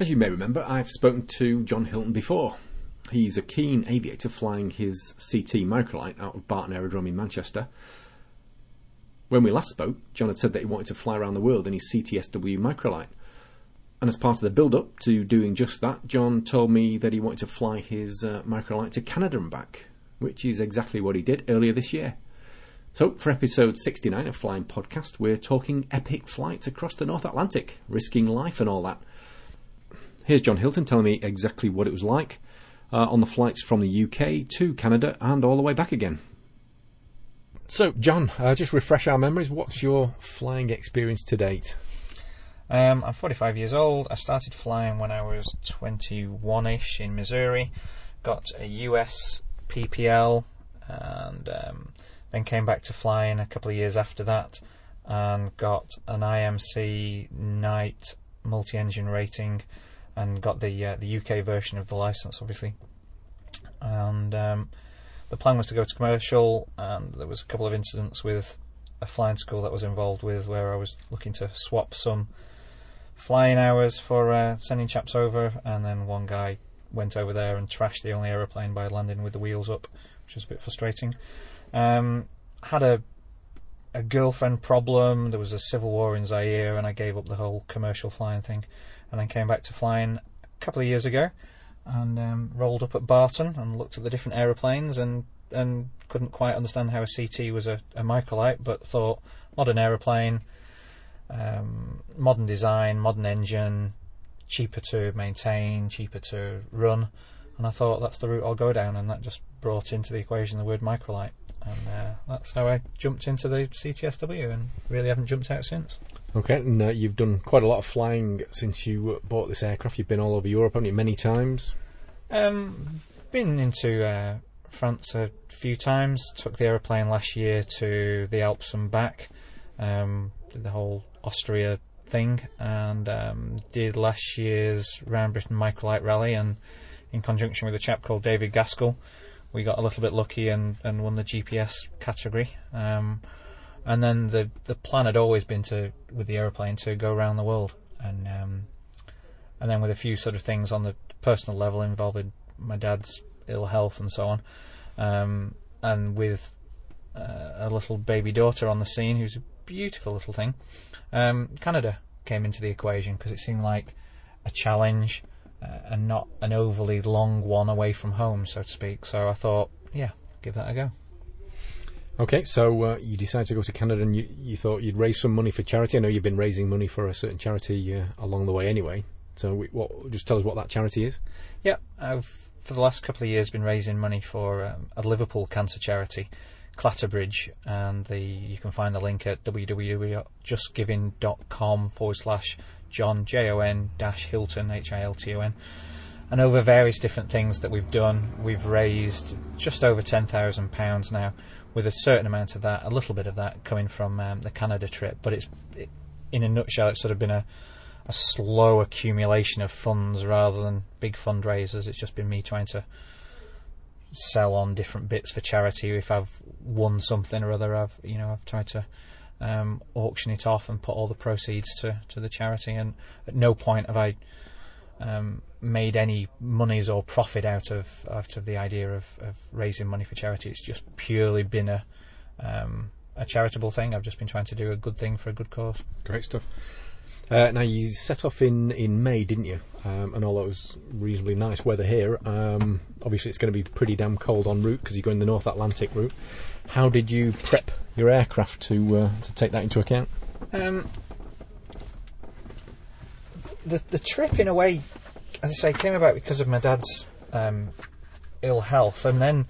As you may remember, I've spoken to John Hilton before. He's a keen aviator flying his CT Microlight out of Barton Aerodrome in Manchester. When we last spoke, John had said that he wanted to fly around the world in his CTSW Microlight. And as part of the build up to doing just that, John told me that he wanted to fly his uh, Microlight to Canada and back, which is exactly what he did earlier this year. So, for episode 69 of Flying Podcast, we're talking epic flights across the North Atlantic, risking life and all that. Here's John Hilton telling me exactly what it was like uh, on the flights from the UK to Canada and all the way back again. So, John, uh, just refresh our memories. What's your flying experience to date? Um, I'm 45 years old. I started flying when I was 21 ish in Missouri. Got a US PPL and um, then came back to flying a couple of years after that and got an IMC night multi engine rating and got the uh, the UK version of the license, obviously. And um, the plan was to go to commercial, and there was a couple of incidents with a flying school that was involved with where I was looking to swap some flying hours for uh, sending chaps over, and then one guy went over there and trashed the only aeroplane by landing with the wheels up, which was a bit frustrating. Um, had a a girlfriend problem. There was a civil war in Zaire, and I gave up the whole commercial flying thing and then came back to flying a couple of years ago and um, rolled up at Barton and looked at the different aeroplanes and and couldn't quite understand how a CT was a, a microlight, but thought modern aeroplane, um, modern design, modern engine, cheaper to maintain, cheaper to run, and I thought that's the route I'll go down, and that just brought into the equation the word microlight, and uh, that's how I jumped into the CTSW and really haven't jumped out since. Okay, and uh, you've done quite a lot of flying since you bought this aircraft. You've been all over Europe, haven't you, many times? Um, been into uh, France a few times. Took the aeroplane last year to the Alps and back. Um, did the whole Austria thing, and um, did last year's Round Britain Microlight Rally, and in conjunction with a chap called David Gaskell, we got a little bit lucky and, and won the GPS category. Um, and then the the plan had always been to with the aeroplane to go around the world, and um, and then with a few sort of things on the personal level involving my dad's ill health and so on, um, and with uh, a little baby daughter on the scene who's a beautiful little thing, um, Canada came into the equation because it seemed like a challenge uh, and not an overly long one away from home, so to speak. So I thought, yeah, give that a go. Okay, so uh, you decided to go to Canada and you, you thought you'd raise some money for charity. I know you've been raising money for a certain charity uh, along the way anyway. So we, what, just tell us what that charity is. Yeah, I've for the last couple of years been raising money for um, a Liverpool cancer charity, Clatterbridge, and the you can find the link at www.justgiving.com forward slash John J O N dash Hilton H I L T O N. And over various different things that we've done, we've raised just over ten thousand pounds now with a certain amount of that, a little bit of that coming from um, the Canada trip. But it's, it, in a nutshell, it's sort of been a, a slow accumulation of funds rather than big fundraisers. It's just been me trying to sell on different bits for charity. If I've won something or other, I've you know I've tried to um, auction it off and put all the proceeds to to the charity. And at no point have I um, made any monies or profit out of out of the idea of, of raising money for charity. It's just purely been a um, a charitable thing. I've just been trying to do a good thing for a good cause. Great stuff. Uh, now you set off in, in May, didn't you? Um, and although it was reasonably nice weather here, um, obviously it's going to be pretty damn cold en route because you're going the North Atlantic route. How did you prep your aircraft to uh, to take that into account? Um, the the trip, in a way, as I say, came about because of my dad's um, ill health, and then,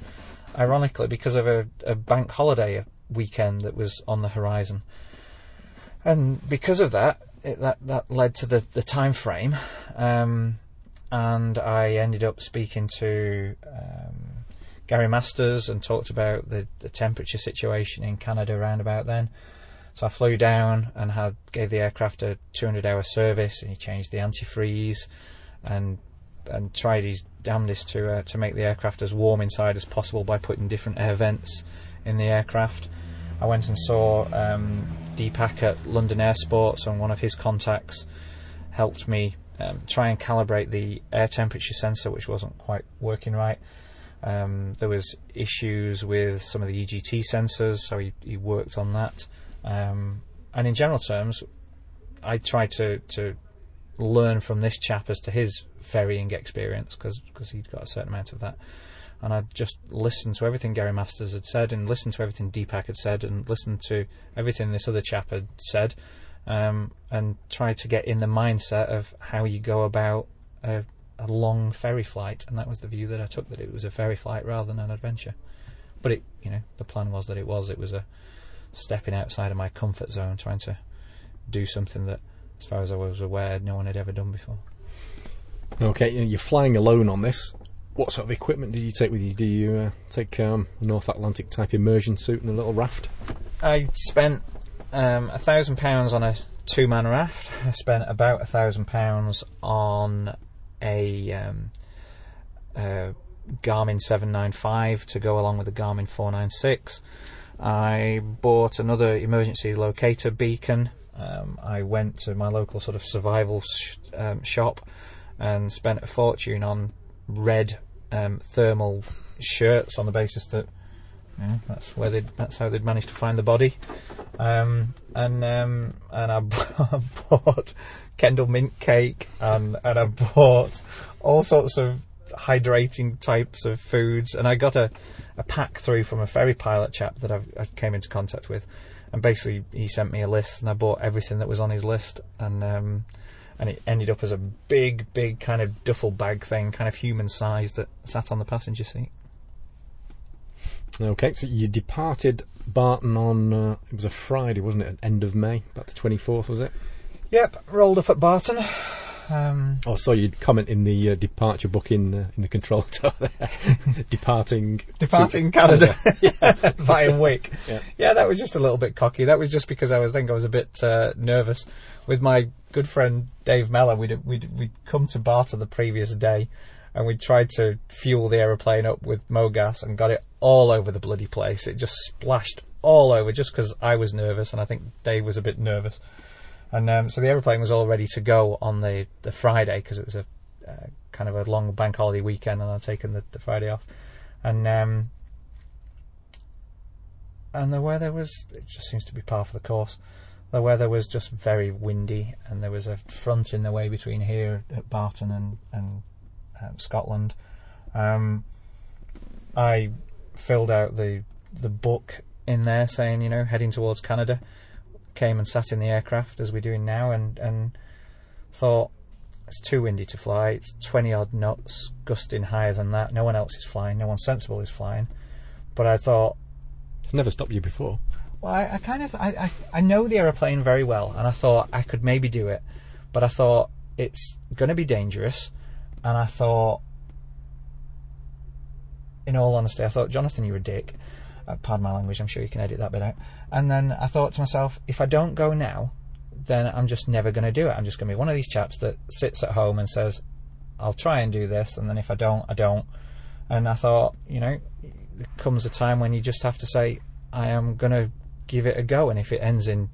ironically, because of a, a, bank holiday weekend that was on the horizon, and because of that, it, that that led to the the time frame, um, and I ended up speaking to. Um, Gary Masters and talked about the, the temperature situation in Canada around about then. So I flew down and had gave the aircraft a 200 hour service, and he changed the antifreeze, and and tried his damnedest to uh, to make the aircraft as warm inside as possible by putting different air vents in the aircraft. I went and saw um, Deepak at London Air Sports, and one of his contacts helped me um, try and calibrate the air temperature sensor, which wasn't quite working right. Um, there was issues with some of the EGT sensors, so he, he worked on that. Um, and in general terms, I tried to, to learn from this chap as to his ferrying experience because he'd got a certain amount of that. And I'd just listened to everything Gary Masters had said, and listened to everything Deepak had said, and listened to everything this other chap had said, um, and tried to get in the mindset of how you go about a, a long ferry flight. And that was the view that I took that it was a ferry flight rather than an adventure. But it, you know, the plan was that it was. It was a stepping outside of my comfort zone, trying to do something that, as far as I was aware, no one had ever done before. Okay, you're flying alone on this. What sort of equipment did you take with you? Do you uh, take um, a North Atlantic type immersion suit and a little raft? I spent um, a thousand pounds on a two-man raft. I spent about a thousand pounds on a, um, a Garmin 795 to go along with the Garmin 496. I bought another emergency locator beacon. Um, I went to my local sort of survival sh- um, shop and spent a fortune on red um, thermal shirts on the basis that that's where they that's how they'd managed to find the body. Um, and um, and I bought Kendal mint cake and and I bought all sorts of hydrating types of foods and I got a, a pack through from a ferry pilot chap that I've, i came into contact with and basically he sent me a list and I bought everything that was on his list and um, and it ended up as a big, big kind of duffel bag thing, kind of human sized, that sat on the passenger seat. Okay, so you departed Barton on uh, it was a Friday, wasn't it? End of May, about the twenty fourth, was it? Yep, rolled up at Barton. Um, oh, so you'd comment in the uh, departure book in uh, in the control tower there, departing departing Canada, Canada. via Wick. Yeah. yeah, that was just a little bit cocky. That was just because I was think I was a bit uh, nervous with my good friend Dave Mellor. We'd we'd we'd come to Barton the previous day, and we tried to fuel the aeroplane up with Mogas and got it all over the bloody place. It just splashed all over just because I was nervous, and I think Dave was a bit nervous. And um, so the aeroplane was all ready to go on the, the Friday because it was a uh, kind of a long bank holiday weekend, and I'd taken the, the Friday off. And um, and the weather was it just seems to be par for the course. The weather was just very windy, and there was a front in the way between here at Barton and and um, Scotland. Um, I filled out the the book in there saying, you know, heading towards Canada came and sat in the aircraft as we're doing now and, and thought it's too windy to fly. It's 20 odd knots, gusting higher than that. No one else is flying. No one sensible is flying. But I thought. It's never stopped you before. Well, I, I kind of. I, I, I know the aeroplane very well, and I thought I could maybe do it. But I thought it's going to be dangerous. And I thought. In all honesty, I thought, Jonathan, you're a dick. Uh, pardon my language, I'm sure you can edit that bit out. And then I thought to myself, if I don't go now, then I'm just never going to do it. I'm just going to be one of these chaps that sits at home and says, I'll try and do this, and then if I don't, I don't. And I thought, you know, there comes a time when you just have to say, I am going to give it a go, and if it ends in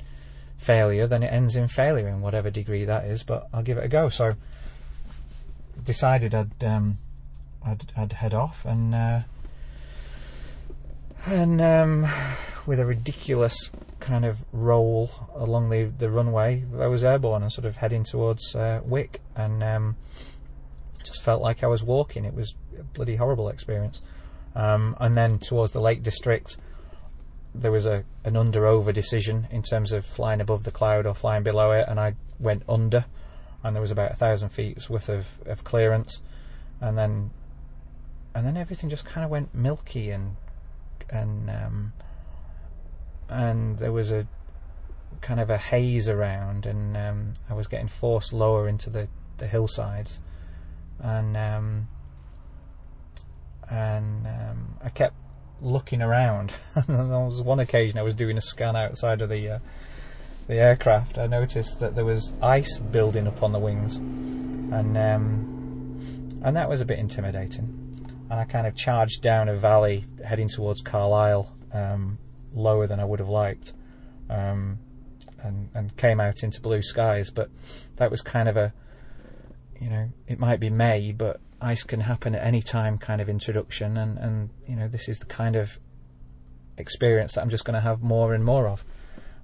failure, then it ends in failure in whatever degree that is, but I'll give it a go. So decided I'd um, I'd, I'd head off and uh, and um, with a ridiculous kind of roll along the, the runway, I was airborne and sort of heading towards uh, Wick, and um, just felt like I was walking. It was a bloody horrible experience. Um, and then towards the Lake District, there was a an under over decision in terms of flying above the cloud or flying below it, and I went under, and there was about a thousand feet worth of, of clearance, and then and then everything just kind of went milky and and um, and there was a kind of a haze around, and um, I was getting forced lower into the, the hillsides, and um, and um, I kept looking around. and there was one occasion I was doing a scan outside of the uh, the aircraft. I noticed that there was ice building up on the wings, and um, and that was a bit intimidating and I kind of charged down a valley heading towards Carlisle, um, lower than I would have liked, um, and and came out into blue skies. But that was kind of a you know, it might be May, but ice can happen at any time kind of introduction, and, and you know, this is the kind of experience that I'm just going to have more and more of.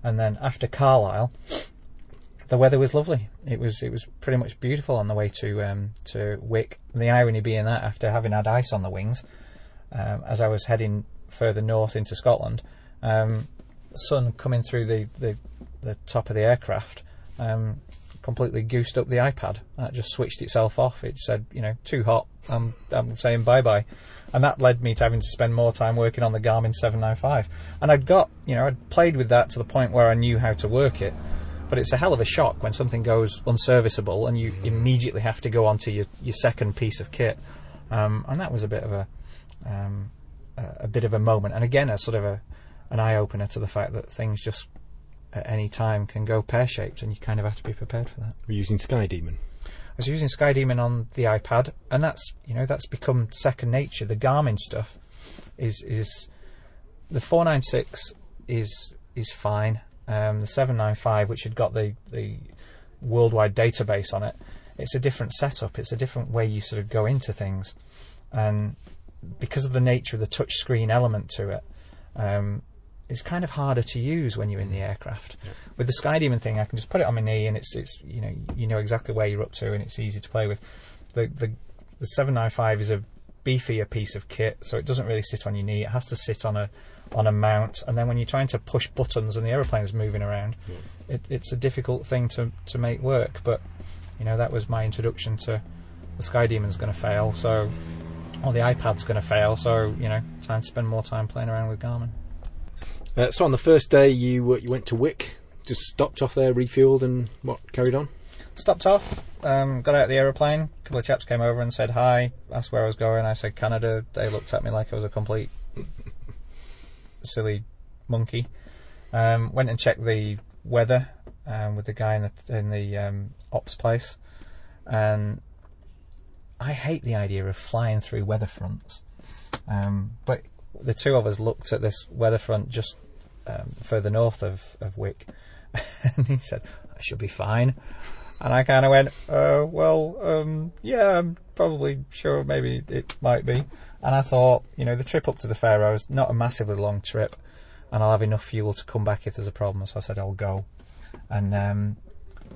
And then after Carlisle, the weather was lovely. It was it was pretty much beautiful on the way to um, to Wick. The irony being that after having had ice on the wings, um, as I was heading further north into Scotland, um, sun coming through the, the, the top of the aircraft um, completely goosed up the iPad. That just switched itself off. It said, you know, too hot. I'm, I'm saying bye bye. And that led me to having to spend more time working on the Garmin 795. And I'd got, you know, I'd played with that to the point where I knew how to work it. But it's a hell of a shock when something goes unserviceable and you immediately have to go onto your, your second piece of kit. Um, and that was a bit of a, um, a, a bit of a moment. And again, a sort of a, an eye opener to the fact that things just at any time can go pear shaped, and you kind of have to be prepared for that. We're using Sky Demon. I was using Sky Demon on the iPad, and that's you know that's become second nature. The Garmin stuff is is the four nine six is is fine. Um, the seven nine five, which had got the the worldwide database on it, it's a different setup. It's a different way you sort of go into things, and because of the nature of the touchscreen element to it, um, it's kind of harder to use when you're in the aircraft. Yeah. With the Sky Demon thing, I can just put it on my knee, and it's it's you know you know exactly where you're up to, and it's easy to play with. The the the 795 is a beefier piece of kit, so it doesn't really sit on your knee. It has to sit on a on a mount, and then when you're trying to push buttons and the aeroplane's moving around, Yeah. it, it's a difficult thing to to make work. But you know that was my introduction to the Sky Demon's going to fail, so or the iPad's going to fail, so you know time to spend more time playing around with Garmin. Uh, so on the first day, you uh, you went to Wick, just stopped off there, refueled, and what carried on. stopped off, um, got out of the aeroplane. A couple of chaps came over and said hi, asked where I was going. I said Canada. They looked at me like I was a complete silly monkey. Um, went and checked the weather um, with the guy in the in the um, ops place, and I hate the idea of flying through weather fronts. Um, but the two of us looked at this weather front just um, further north of, of Wick, and he said, "I should be fine." And I kind of went, uh, well, um, yeah, I'm probably sure maybe it might be. And I thought, you know, the trip up to the Faroes, not a massively long trip, and I'll have enough fuel to come back if there's a problem. So I said, I'll go. And um,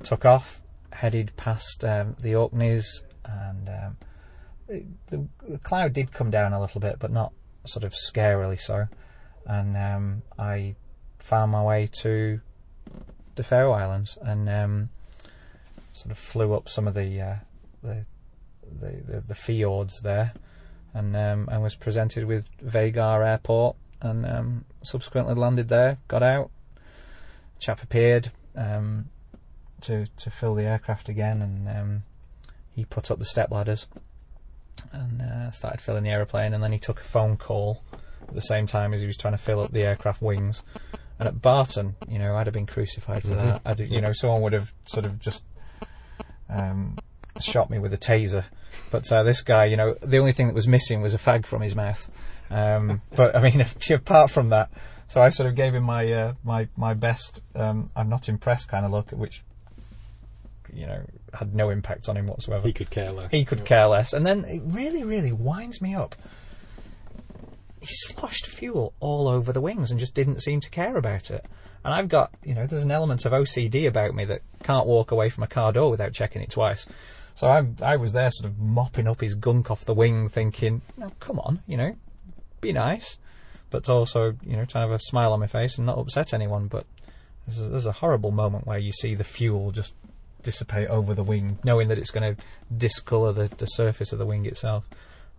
took off, headed past um, the Orkneys, and um, the, the cloud did come down a little bit, but not sort of scarily so. And um, I found my way to the Faroe Islands and um, sort of flew up some of the uh, the, the, the the fjords there, and um, and was presented with Vagar Airport, and um, subsequently landed there. Got out. Chap appeared um, to to fill the aircraft again, and um, he put up the step ladders and uh, started filling the aeroplane. And then he took a phone call at the same time as he was trying to fill up the aircraft wings. And at Barton, you know, I'd have been crucified for that. I'd, you know, someone would have sort of just um, shot me with a taser. But uh, this guy, you know, the only thing that was missing was a fag from his mouth. Um, but I mean, apart from that, so I sort of gave him my uh, my my best. Um, I'm not impressed kind of look, which you know had no impact on him whatsoever. He could care less. He could care less. And then it really, really winds me up. He sloshed fuel all over the wings and just didn't seem to care about it. And I've got, you know, there's an element of OCD about me that can't walk away from a car door without checking it twice. So I, I was there sort of mopping up his gunk off the wing, thinking, no, come on, you know, be nice. But also, you know, trying to have a smile on my face and not upset anyone. But there's a, there's a horrible moment where you see the fuel just dissipate over the wing, knowing that it's going to discolour the, the surface of the wing itself.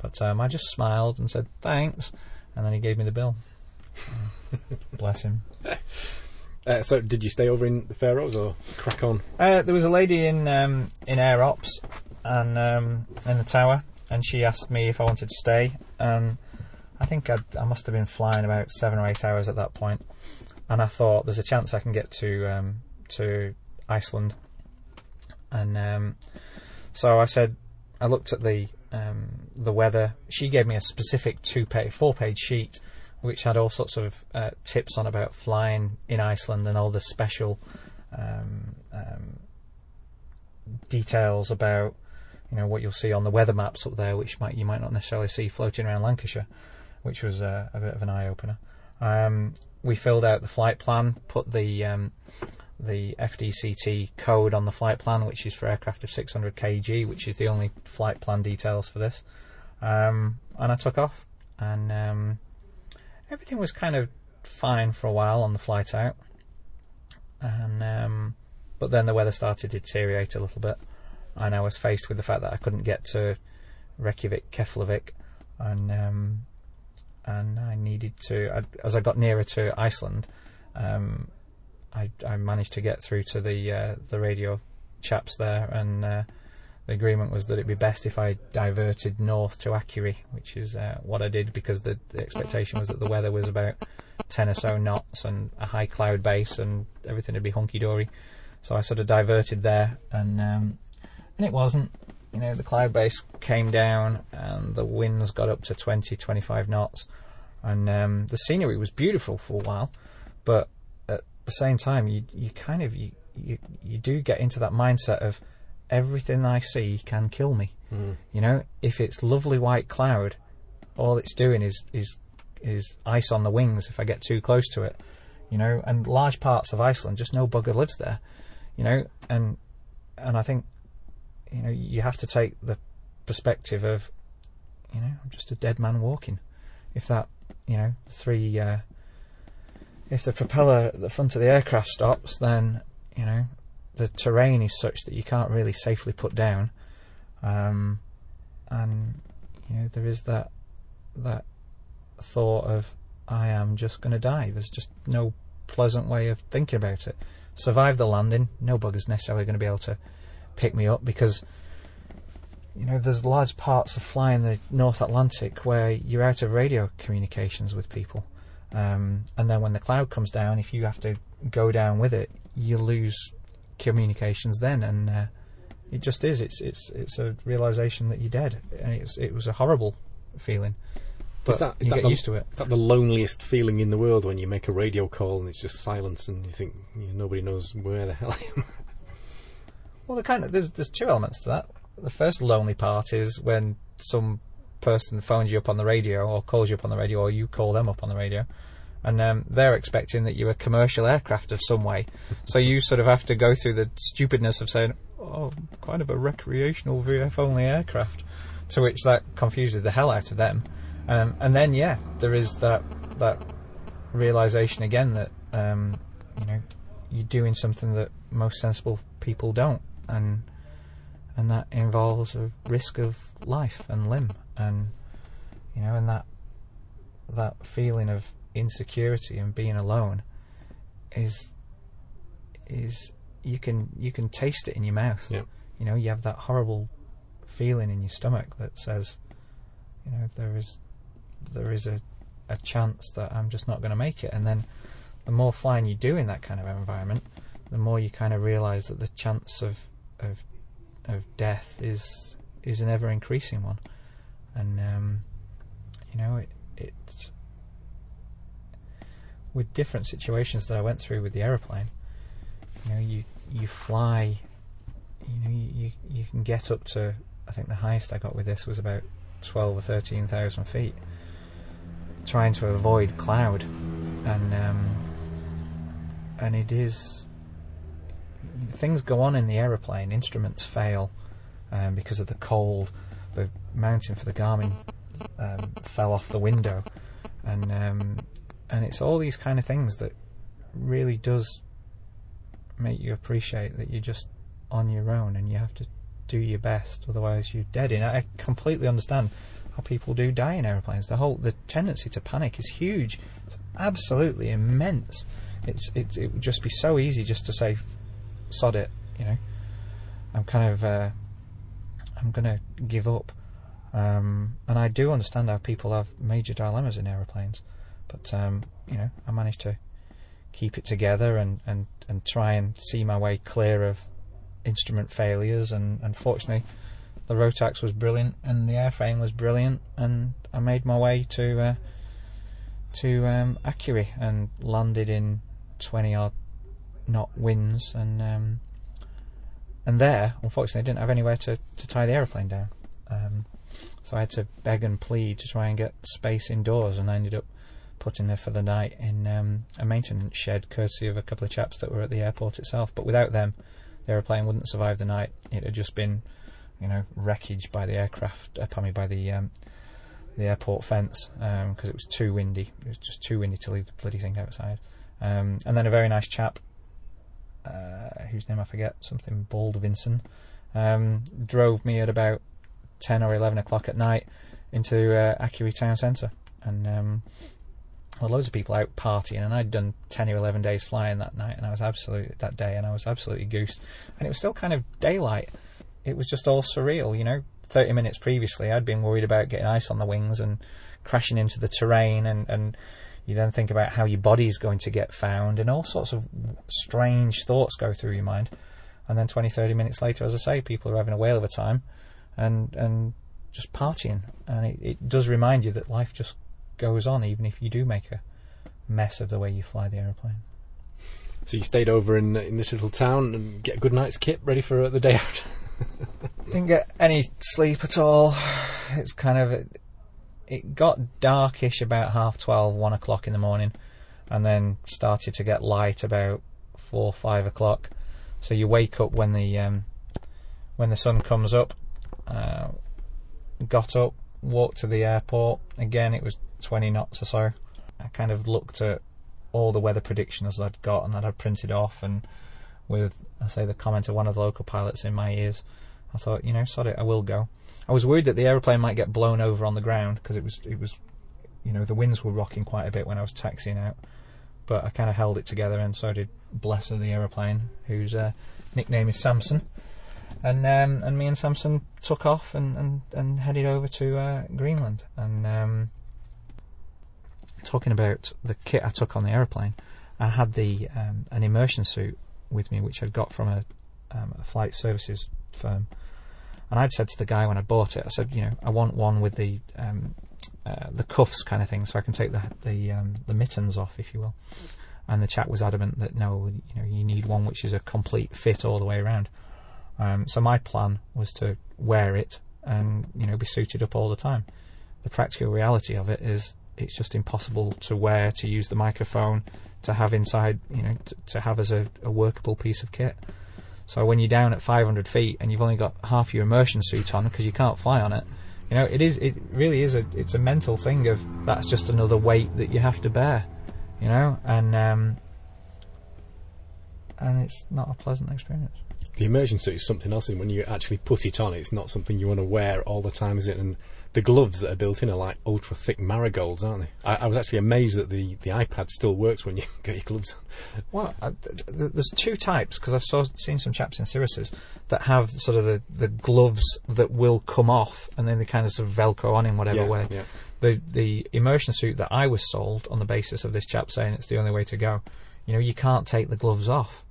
But um, I just smiled and said thanks, and then he gave me the bill. Bless him. Uh, so, did you stay over in the Faroes or crack on? Uh, there was a lady in um, in Air Ops and um, in the tower, and she asked me if I wanted to stay. And I think I'd, I must have been flying about seven or eight hours at that point, and I thought there's a chance I can get to um, to Iceland. And um, so I said, I looked at the um, the weather. She gave me a specific two page, four page sheet, which had all sorts of uh, tips on about flying in Iceland and all the special um, um, details about you know what you'll see on the weather maps up there, which might you might not necessarily see floating around Lancashire, which was a bit of an eye opener. Um, we filled out the flight plan, put the um, the FDCT code on the flight plan, which is for aircraft of 600 kg, which is the only flight plan details for this. Um, and I took off, and um, everything was kind of fine for a while on the flight out. And um, but then the weather started to deteriorate a little bit, and I was faced with the fact that I couldn't get to Reykjavik, Keflavik, and um, and I needed to. I, as I got nearer to Iceland, um, I, I managed to get through to the uh, the radio chaps there, and uh, the agreement was that it'd be best if I diverted north to Akureyri, which is uh, what I did because the, the, expectation was that the weather was about ten or so knots and a high cloud base, and everything would be hunky dory. So I sort of diverted there, and um, and it wasn't. You know, the cloud base came down, and the winds got up to 20, 25 knots, and um, the scenery was beautiful for a while, but at the same time, you you kind of you, you you do get into that mindset of everything I see can kill me. Mm. You know, if it's lovely white cloud, all it's doing is is is ice on the wings if I get too close to it. You know, and large parts of Iceland just no bugger lives there. You know, and and I think you know you have to take the perspective of you know I'm just a dead man walking. If that you know three uh, if the propeller at the front of the aircraft stops, then you know the terrain is such that you can't really safely put down, um, and you know there is that that thought of I am just going to die. There's just no pleasant way of thinking about it. Survive the landing, no bugger's necessarily going to be able to pick me up because you know there's large parts of flying the North Atlantic where you're out of radio communications with people. Um, and then when the cloud comes down, if you have to go down with it, you lose communications then, and uh, it just is. It's it's it's a realization that you're dead, and it's it was a horrible feeling. But is that, is you that get the, used to it. Is that the loneliest feeling in the world when you make a radio call and it's just silence and you think you know, nobody knows where the hell I am? Well, the kind of there's there's two elements to that. The first lonely part is when some person phones you up on the radio or calls you up on the radio or you call them up on the radio and um, they're expecting that you're a commercial aircraft of some way. So you sort of have to go through the stupidness of saying, "Oh, kind of a recreational VFR only aircraft," to which that confuses the hell out of them. Um, and then yeah, there is that that realization again that um, you know you're doing something that most sensible people don't, and and that involves a risk of life and limb, and you know, and that that feeling of insecurity and being alone is is you can you can taste it in your mouth. Yeah. You know, you have that horrible feeling in your stomach that says, you know, there is there is a a chance that I'm just not going to make it. And then the more flying you do in that kind of environment, the more you kind of realise that the chance of of of death is is an ever increasing one. And um, you know, it it with different situations that I went through with the aeroplane. You know, you you fly. You know, you, you, can get up to. I think the highest I got with this was about twelve or thirteen thousand feet, trying to avoid cloud, and um, and it is. Things go on in the aeroplane. Instruments fail um, because of the cold. The mounting for the Garmin um, fell off the window, and um, and it's all these kind of things that really does make you appreciate that you're just on your own and you have to do your best, otherwise you're dead. And I completely understand how people do die in aeroplanes. The whole the tendency to panic is huge, it's absolutely immense. It's it it would just be so easy just to say, sod it, you know. I'm kind of uh, I'm gonna give up. Um, and I do understand how people have major dilemmas in aeroplanes, but um, you know I managed to keep it together and, and, and try and see my way clear of instrument failures. And, and fortunately, the Rotax was brilliant and the airframe was brilliant, and I made my way to uh, to um, and landed in 20 odd knot winds and um, and there, unfortunately, I didn't have anywhere to, to tie the aeroplane down. Um, so I had to beg and plead to try and get space indoors, and I ended up putting there for the night in um, a maintenance shed, courtesy of a couple of chaps that were at the airport itself. But without them, the aeroplane wouldn't survive the night. It had just been, you know, wreckage by the aircraft, uh, me, by the um, the airport fence because um, it was too windy. It was just too windy to leave the bloody thing outside. Um, and then a very nice chap, uh, whose name I forget, something Baldwinson, um, drove me at about 10 or 11 o'clock at night into uh, Akureyri town centre. And um, well, loads of people out partying, and I'd done 10 or 11 days flying that night, and I was absolutely, that day, and I was absolutely goosed. And it was still kind of daylight. It was just all surreal, you know. 30 minutes previously, I'd been worried about getting ice on the wings and crashing into the terrain, and, and you then think about how your body's going to get found, and all sorts of strange thoughts go through your mind. And then 20, 30 minutes later, as I say, people are having a whale of a time and, and just partying. And it, it does remind you that life just goes on, even if you do make a mess of the way you fly the aeroplane. So you stayed over in in this little town and get a good night's kit ready for uh, the day out. Didn't get any sleep at all. It's kind of it got darkish about half twelve, one o'clock in the morning, and then started to get light about four, five o'clock. So you wake up when the um, when the sun comes up. Uh, got up, walked to the airport. Again, it was 20 knots or so. I kind of looked at all the weather predictions I'd got and that I'd printed off, and with, I say, the comment of one of the local pilots in my ears, I thought, you know, sod it, I will go. I was worried that the aeroplane might get blown over on the ground because it was, it was, you know, the winds were rocking quite a bit when I was taxiing out. But I kind of held it together, and so did bless Blesser, the aeroplane, whose uh, nickname is Samson. And um, and me and Samson took off and, and, and headed over to uh, Greenland. And um, talking about the kit I took on the aeroplane, I had the um, an immersion suit with me, which I'd got from a, um, a flight services firm. And I'd said to the guy when I bought it, I said, you know, I want one with the um, uh, the cuffs kind of thing, so I can take the the um, the mittens off, if you will. And the chap was adamant that no, you know, you need one which is a complete fit all the way around. Um, so my plan was to wear it and you know be suited up all the time. The practical reality of it is it's just impossible to wear, to use the microphone, to have inside, you know, to, to have as a, a, workable piece of kit. So when you're down at 500 feet and you've only got half your immersion suit on because you can't fly on it, you know, it is, it really is a, it's a mental thing of that's just another weight that you have to bear, you know, and um, and it's not a pleasant experience the immersion suit is something else. And when you actually put it on, it's not something you want to wear all the time, is it? And the gloves that are built in are like ultra thick marigolds, aren't they? I, I was actually amazed that the, the iPad still works when you get your gloves on. Well, uh, th- th- there's two types because I've saw, seen some chaps in Cirruses that have sort of the, the gloves that will come off and then they kind of sort of velcro on in whatever yeah, way. Yeah. The the immersion suit that I was sold on the basis of this chap saying it's the only way to go. You know, you can't take the gloves off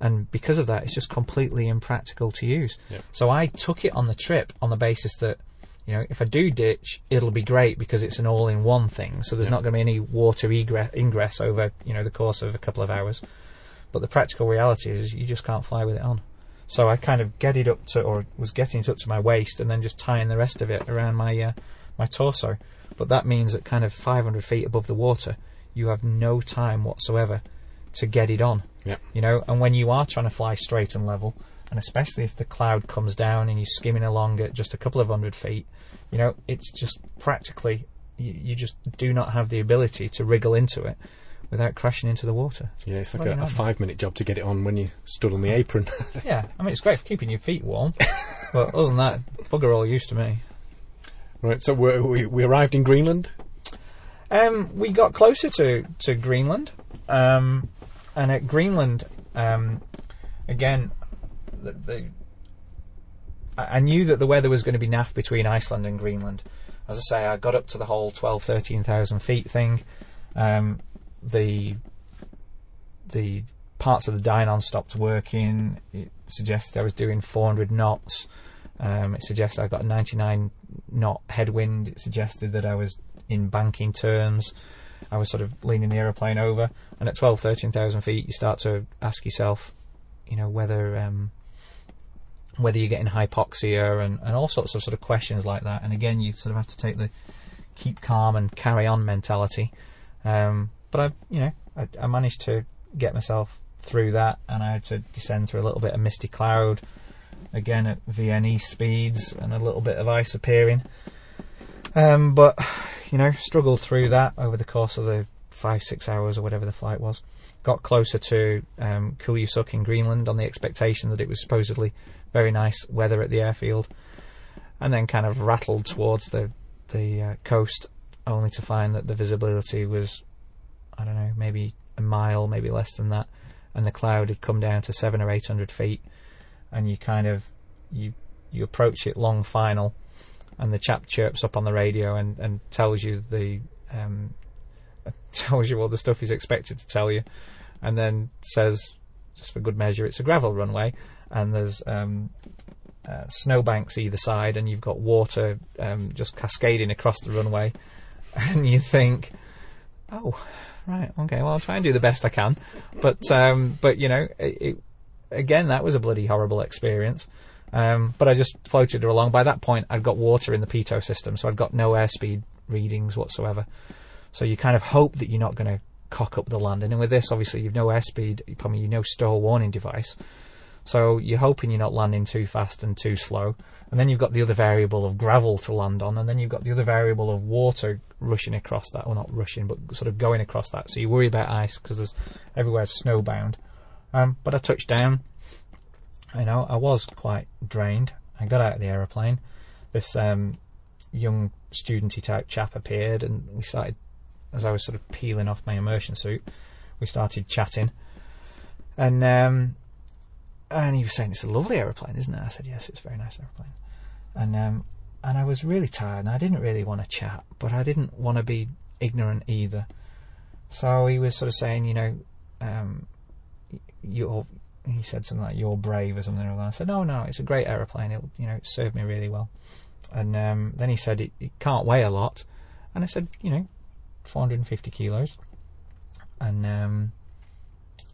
and because of that, it's just completely impractical to use. So I took it on the trip on the basis that you know, if I do ditch, it'll be great because it's an all-in-one thing. So there's not going to be any water egress, ingress over, you know, the course of a couple of hours. But the practical reality is you just can't fly with it on. So I kind of get it up to, or was getting it up to my waist, and then just tying the rest of it around my uh, my torso. But that means at kind of 500 feet above the water, you have no time whatsoever to get it on. Yeah. You know, and when you are trying to fly straight and level, and especially if the cloud comes down and you're skimming along at just a couple of hundred feet, you know, it's just practically you, you just do not have the ability to wriggle into it without crashing into the water. Yeah, it's like a, a five minute job to get it on when you stood on the apron. yeah, I mean, it's great for keeping your feet warm, but other than that, bugger all used to me. Right, so we we arrived in Greenland. Um, we got closer to to Greenland, um, and at Greenland, um, again, the, the I knew that the weather was going to be naff between Iceland and Greenland. As I say, I got up to the whole 12, 13,000 feet thing. Um, the the parts of the dynon stopped working. It suggested I was doing 400 knots. Um, it suggested I got a 99 knot headwind. It suggested that I was in banking terms. I was sort of leaning the aeroplane over. And at 12, 13,000 feet, you start to ask yourself, you know, whether um, whether you're getting hypoxia and, and all sorts of sort of questions like that. And again, you sort of have to take the keep calm and carry on mentality. Um, but I, you know, I, I managed to get myself through that, and I had to descend through a little bit of misty cloud, again at VNE speeds, and a little bit of ice appearing. Um, but you know, struggled through that over the course of the five, six hours or whatever the flight was. Got closer to um, in Greenland on the expectation that it was supposedly very nice weather at the airfield, and then kind of rattled towards the the uh, coast, only to find that the visibility was, I don't know, maybe a mile, maybe less than that, and the cloud had come down to seven or eight hundred feet, and you kind of you you approach it long final, and the chap chirps up on the radio and, and tells you the um, tells you all the stuff he's expected to tell you, and then says, just for good measure, it's a gravel runway, and there's um, uh, snowbanks either side, and you've got water um, just cascading across the runway, and you think, oh, right, okay, well I'll try and do the best I can, but um, but you know, it, it, again that was a bloody horrible experience. Um, but I just floated her along. By that point, I'd got water in the pitot system, so I'd got no airspeed readings whatsoever. So you kind of hope that you're not going to cock up the landing. And with this, obviously, you've no airspeed, I mean, you've no stall warning device. So you're hoping you're not landing too fast and too slow. And then you've got the other variable of gravel to land on, and then you've got the other variable of water rushing across that, well, not rushing, but sort of going across that. So you worry about ice because there's everywhere's snowbound. Um, but I touched down. You know, I was quite drained. I got out of the aeroplane. This um, young studenty type chap appeared, and we started. As I was sort of peeling off my immersion suit, we started chatting, and um, and he was saying it's a lovely aeroplane, isn't it? I said yes, it's a very nice aeroplane, and um, and I was really tired, and I didn't really want to chat, but I didn't want to be ignorant either. So he was sort of saying, you know, um, you're. He said something like "you're brave" or something like that. I said, "No, no, it's a great aeroplane. It, you know, it served me really well." And um, then he said it, it can't weigh a lot, and I said, you know, 450 kilos, and um,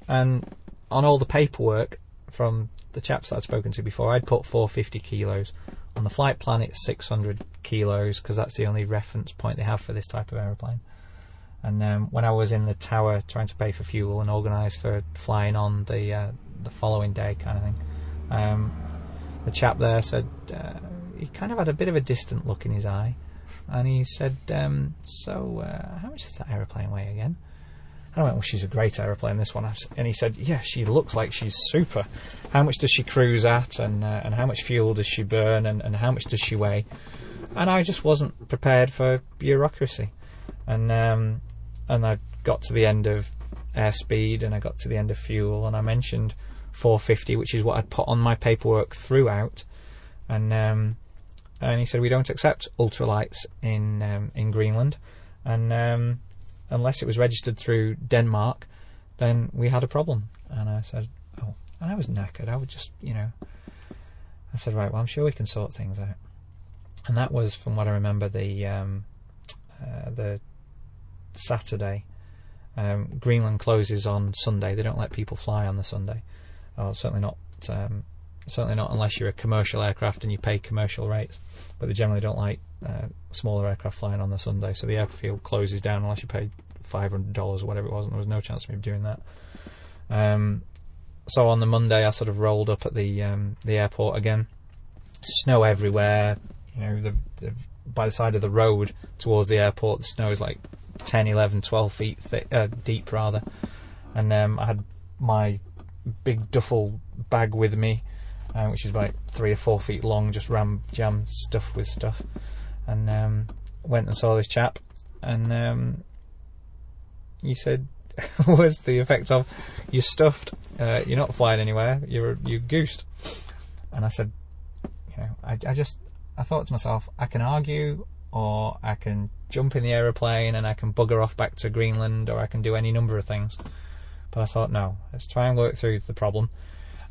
and on all the paperwork from the chaps that I'd spoken to before, I'd put 450 kilos. On the flight plan, it's 600 kilos because that's the only reference point they have for this type of aeroplane. And um, when I was in the tower trying to pay for fuel and organise for flying on the uh, the following day, kind of thing, um, the chap there said uh, he kind of had a bit of a distant look in his eye, and he said, um, "So, uh, how much does that aeroplane weigh again?" And I went, well, she's a great aeroplane, this one. And he said, yeah, she looks like she's super. How much does she cruise at? And, uh, and how much fuel does she burn? And, and how much does she weigh? And I just wasn't prepared for bureaucracy. And, um, and I got to the end of airspeed and I got to the end of fuel and I mentioned 450, which is what I'd put on my paperwork throughout. And, um, and he said, we don't accept ultralights in, um, in Greenland. And, um, unless it was registered through Denmark, then we had a problem. And I said, oh, and I was knackered. I would just, you know, I said, right, well, I'm sure we can sort things out. And that was, from what I remember, the um, uh, the Saturday. Um, Greenland closes on Sunday. They don't let people fly on the Sunday. Oh, certainly not. Certainly not unless you're a commercial aircraft and you pay commercial rates. But they generally don't like uh, smaller aircraft flying on the Sunday, so the airfield closes down unless you pay five hundred dollars or whatever it was, and there was no chance of me doing that. Um, so on the Monday, I sort of rolled up at the um, the airport again. Snow everywhere. You know, the, the, by the side of the road towards the airport, the snow is like 10, 11, 12 feet thick, uh, deep rather. And um, I had my big duffel bag with me, uh, which is about three or four feet long, just ram jammed stuff with stuff and um, went and saw this chap, and um, he said, "Was the effect of you're stuffed, uh, you're not flying anywhere, you're you goosed," and I said, "You know, I, I just I thought to myself, I can argue." Or I can jump in the aeroplane and I can bugger off back to Greenland, or I can do any number of things. But I thought, no, let's try and work through the problem.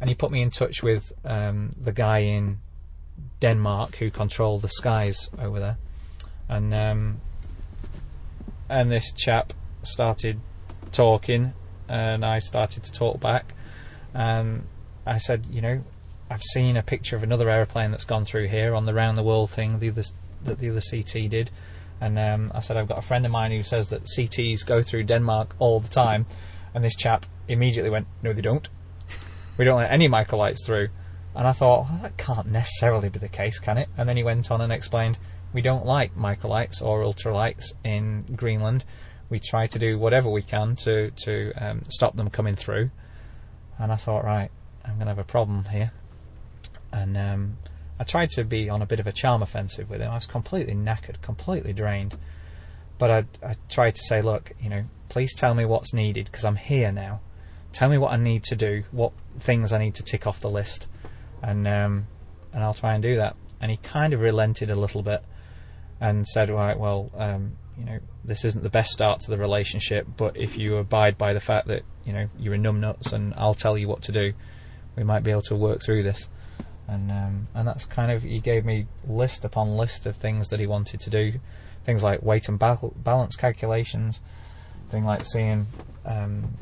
And he put me in touch with um, the guy in Denmark who controlled the skies over there, and um, and this chap started talking, and I started to talk back, and I said, you know, I've seen a picture of another aeroplane that's gone through here on the round the world thing the other, that the other CT did. And um, I said, I've got a friend of mine who says that CTs go through Denmark all the time. And this chap immediately went, No, they don't. We don't let any microlights through. And I thought, well, that can't necessarily be the case, can it? And then he went on and explained, We don't like microlights or ultralights in Greenland. We try to do whatever we can to, to um, stop them coming through. And I thought, right, I'm going to have a problem here. And um, I tried to be on a bit of a charm offensive with him. I was completely knackered, completely drained. But I, I tried to say, look, you know, please tell me what's needed because I'm here now. Tell me what I need to do, what things I need to tick off the list, and um, and I'll try and do that. And he kind of relented a little bit and said, right, well, um, you know, this isn't the best start to the relationship, but if you abide by the fact that you know you're a numbnuts and I'll tell you what to do, we might be able to work through this. And um, and that's kind of he gave me list upon list of things that he wanted to do, things like weight and balance calculations, thing like seeing um,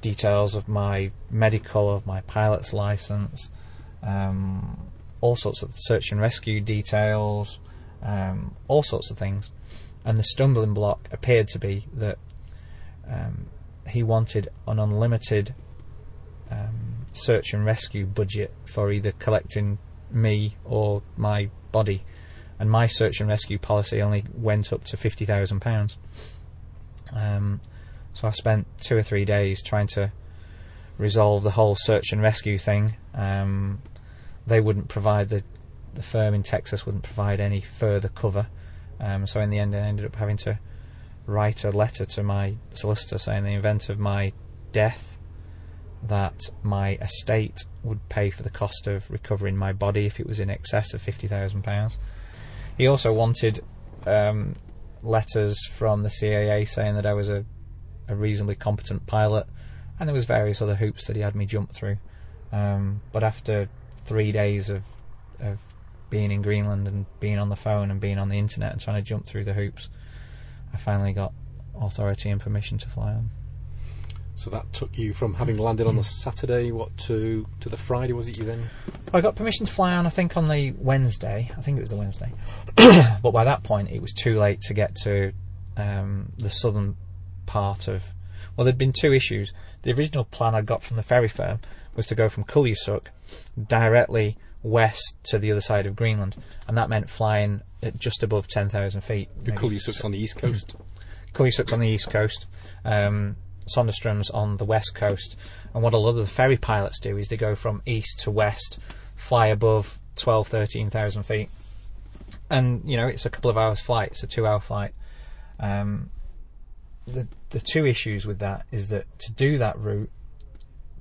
details of my medical, of my pilot's license, um, all sorts of search and rescue details, um, all sorts of things, and the stumbling block appeared to be that um, he wanted an unlimited um, search and rescue budget for either collecting me or my body, and my search and rescue policy only went up to fifty thousand pounds. Um, so I spent two or three days trying to resolve the whole search and rescue thing. Um, they wouldn't provide the the firm in Texas wouldn't provide any further cover. Um, so in the end, I ended up having to write a letter to my solicitor saying, in the event of my death, that my estate would pay for the cost of recovering my body if it was in excess of £50,000. He also wanted um, letters from the CAA saying that I was a, a, reasonably competent pilot, and there was various other hoops that he had me jump through. Um, but after three days of of being in Greenland and being on the phone and being on the internet and trying to jump through the hoops, I finally got authority and permission to fly on. So that took you from having landed on the Saturday, what to to the Friday? Was it you then? I got permission to fly on. I think on the Wednesday. I think it was the Wednesday. but by that point, it was too late to get to um, the southern part of. Well, there'd been two issues. The original plan I got from the ferry firm was to go from Kulusuk directly west to the other side of Greenland, and that meant flying at just above ten thousand feet. The Kulusuk's on the east coast. Kulusuk's on the east coast. Um, Sonderstrom's on the west coast. And what a lot of the ferry pilots do is they go from east to west, fly above 12, 13,000 feet. And, you know, it's a couple of hours flight, it's a two hour flight. Um, the, the two issues with that is that to do that route,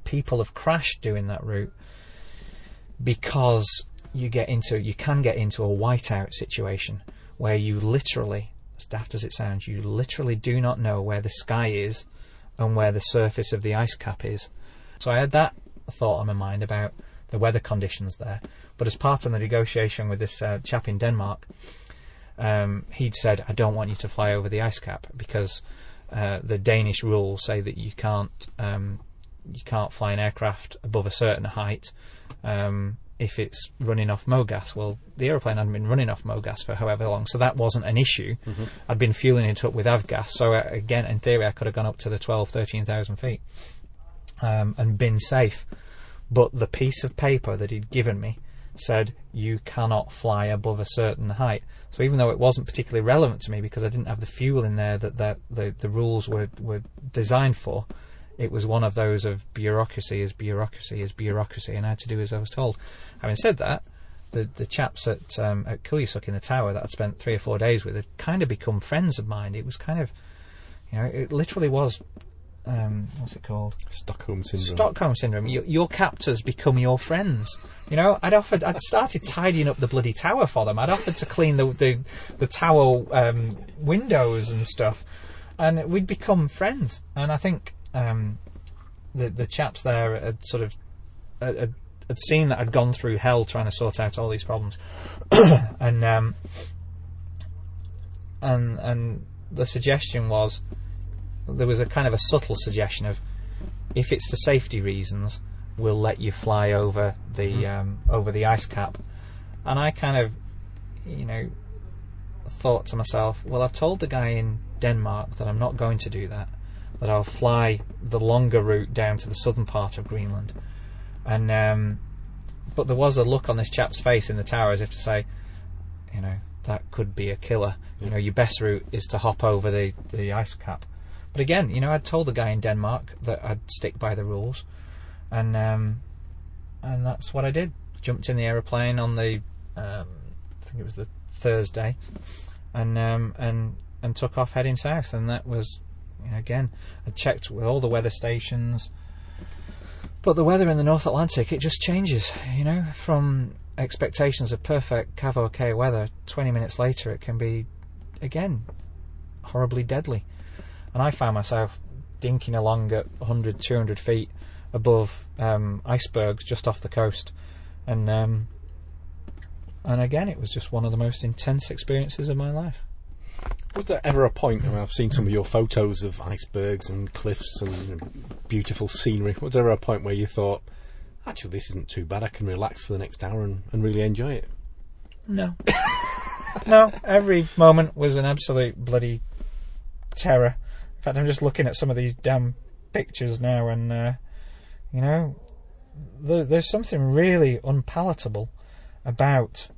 people have crashed doing that route because you get into you can get into a whiteout situation where you literally as daft as it sounds you literally do not know where the sky is and where the surface of the ice cap is. So I had that thought on my mind about the weather conditions there. But as part of the negotiation with this uh, chap in Denmark, um, he'd said, "I don't want you to fly over the ice cap because uh, the Danish rules say that you can't um, you can't fly an aircraft above a certain height." Um, if it's running off MOGAS. Well, the aeroplane hadn't been running off MOGAS for however long, so that wasn't an issue. Mm-hmm. I'd been fueling it up with avgas, so uh, again, in theory, I could have gone up to the 12, 13,000 feet um, and been safe. But the piece of paper that he'd given me said you cannot fly above a certain height. So even though it wasn't particularly relevant to me because I didn't have the fuel in there that, the, the rules were, were designed for, it was one of those of bureaucracy is bureaucracy is bureaucracy, and I had to do as I was told. Having said that, the the chaps at um, at Kulusuk in the tower that I'd spent three or four days with had kind of become friends of mine. It was kind of, you know, it literally was. Um, what's it called? Stockholm syndrome. Stockholm syndrome. Your, your, captors become your friends. You know, I'd offered, I'd started tidying up the bloody tower for them. I'd offered to clean the the, the tower um, windows and stuff, and we'd become friends. And I think um, the the chaps there had sort of had, had seen that I'd gone through hell trying to sort out all these problems, and um, and and the suggestion was there was a kind of a subtle suggestion of if it's for safety reasons, we'll let you fly over the um, over the ice cap, and I kind of, you know, thought to myself, well, I've told the guy in Denmark that I'm not going to do that, that I'll fly the longer route down to the southern part of Greenland, and um, but there was a look on this chap's face in the tower as if to say, you know, that could be a killer. You know, your best route is to hop over the, the ice cap. But again, you know, I'd told the guy in Denmark that I'd stick by the rules, and um, and that's what I did. Jumped in the aeroplane on the, um, I think it was the Thursday, and um, and and took off heading south. And that was, you know, again, I checked with all the weather stations. But the weather in the North Atlantic, it just changes, you know, from expectations of perfect CAVOK weather, 20 minutes later it can be, again, horribly deadly. And I found myself dinking along at 100, 200 feet above um, icebergs just off the coast. And, um, and again, it was just one of the most intense experiences of my life. Was there ever a point, I mean, I've seen some of your photos of icebergs and cliffs and beautiful scenery, was there ever a point where you thought, actually, this isn't too bad, I can relax for the next hour and, and really enjoy it? No. no, every moment was an absolute bloody terror. Fact, I'm just looking at some of these damn pictures now, and, uh, you know, there, there's something really unpalatable about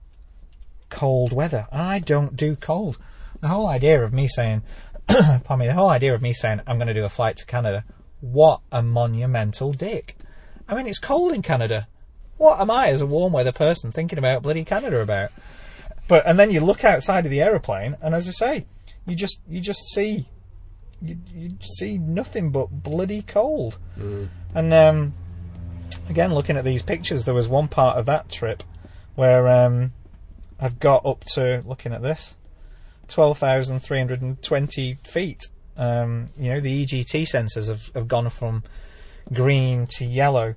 cold weather. I don't do cold. The whole idea of me saying, pardon me, the whole idea of me saying I'm going to do a flight to Canada, what a monumental dick. I mean, it's cold in Canada. What am I, as a warm weather person, thinking about bloody Canada about? But and then you look outside of the aeroplane, and as I say, you just you just see you, you see nothing but bloody cold. And um, again, looking at these pictures, there was one part of that trip where um, I've got up to looking at this, twelve thousand three hundred and twenty feet. Um, you know, the EGT sensors have, have gone from green to yellow.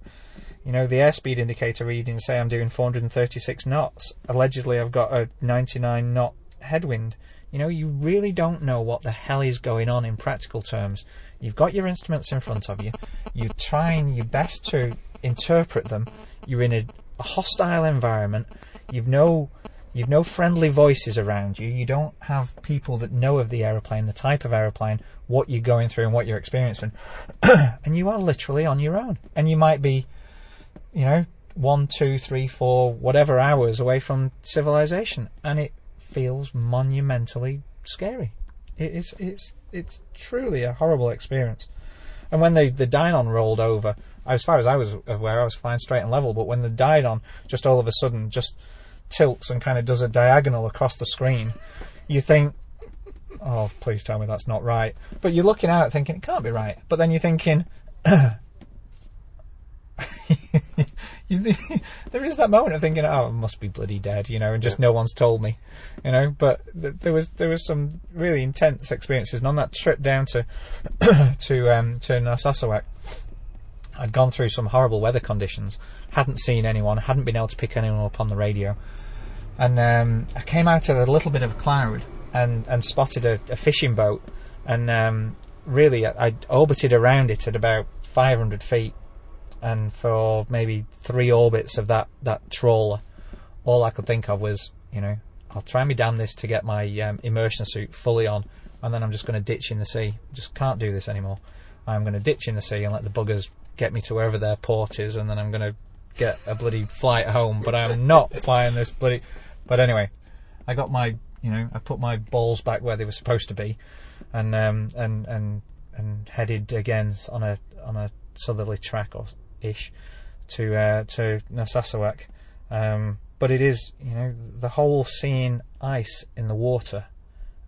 You know, the airspeed indicator reading say I'm doing 436 knots. Allegedly, I've got a 99 knot headwind. You know, you really don't know what the hell is going on in practical terms. You've got your instruments in front of you. You're trying your best to interpret them. You're in a, a hostile environment. You've no You've no friendly voices around you. You don't have people that know of the aeroplane, the type of aeroplane, what you're going through and what you're experiencing. and you are literally on your own. And you might be, you know, one, two, three, four, whatever hours away from civilization. And it feels monumentally scary. It is, it's, it's truly a horrible experience. And when the, the Dynon rolled over, as far as I was aware, I was flying straight and level, but when the Dynon just all of a sudden just tilts and kind of does a diagonal across the screen, you think, oh, please tell me that's not right. But you're looking out thinking, it can't be right. But then you're thinking, there is that moment of thinking, oh, it must be bloody dead, you know, and just Yeah. no one's told me, you know. But th- there was there was some really intense experiences, and on that trip down to to um, to Narsarsuaq, I'd gone through some horrible weather conditions, hadn't seen anyone, hadn't been able to pick anyone up on the radio, and um, I came out of a little bit of a cloud and and spotted a, a fishing boat, and um, really I, I orbited around it at about 500 feet, and for maybe three orbits of that that trawler, all I could think of was you know I'll try and me damn this to get my um, immersion suit fully on, and then I'm just going to ditch in the sea. Just can't do this anymore. I'm going to ditch in the sea and let the buggers get me to wherever their port is, and then I'm going to get a bloody flight home. But I'm not flying this bloody. But anyway, I got my, you know, I put my balls back where they were supposed to be, and um, and and and headed again on a on a southerly track or ish to uh, to Narsarsuaq. Um, but it is, you know, the whole seeing ice in the water,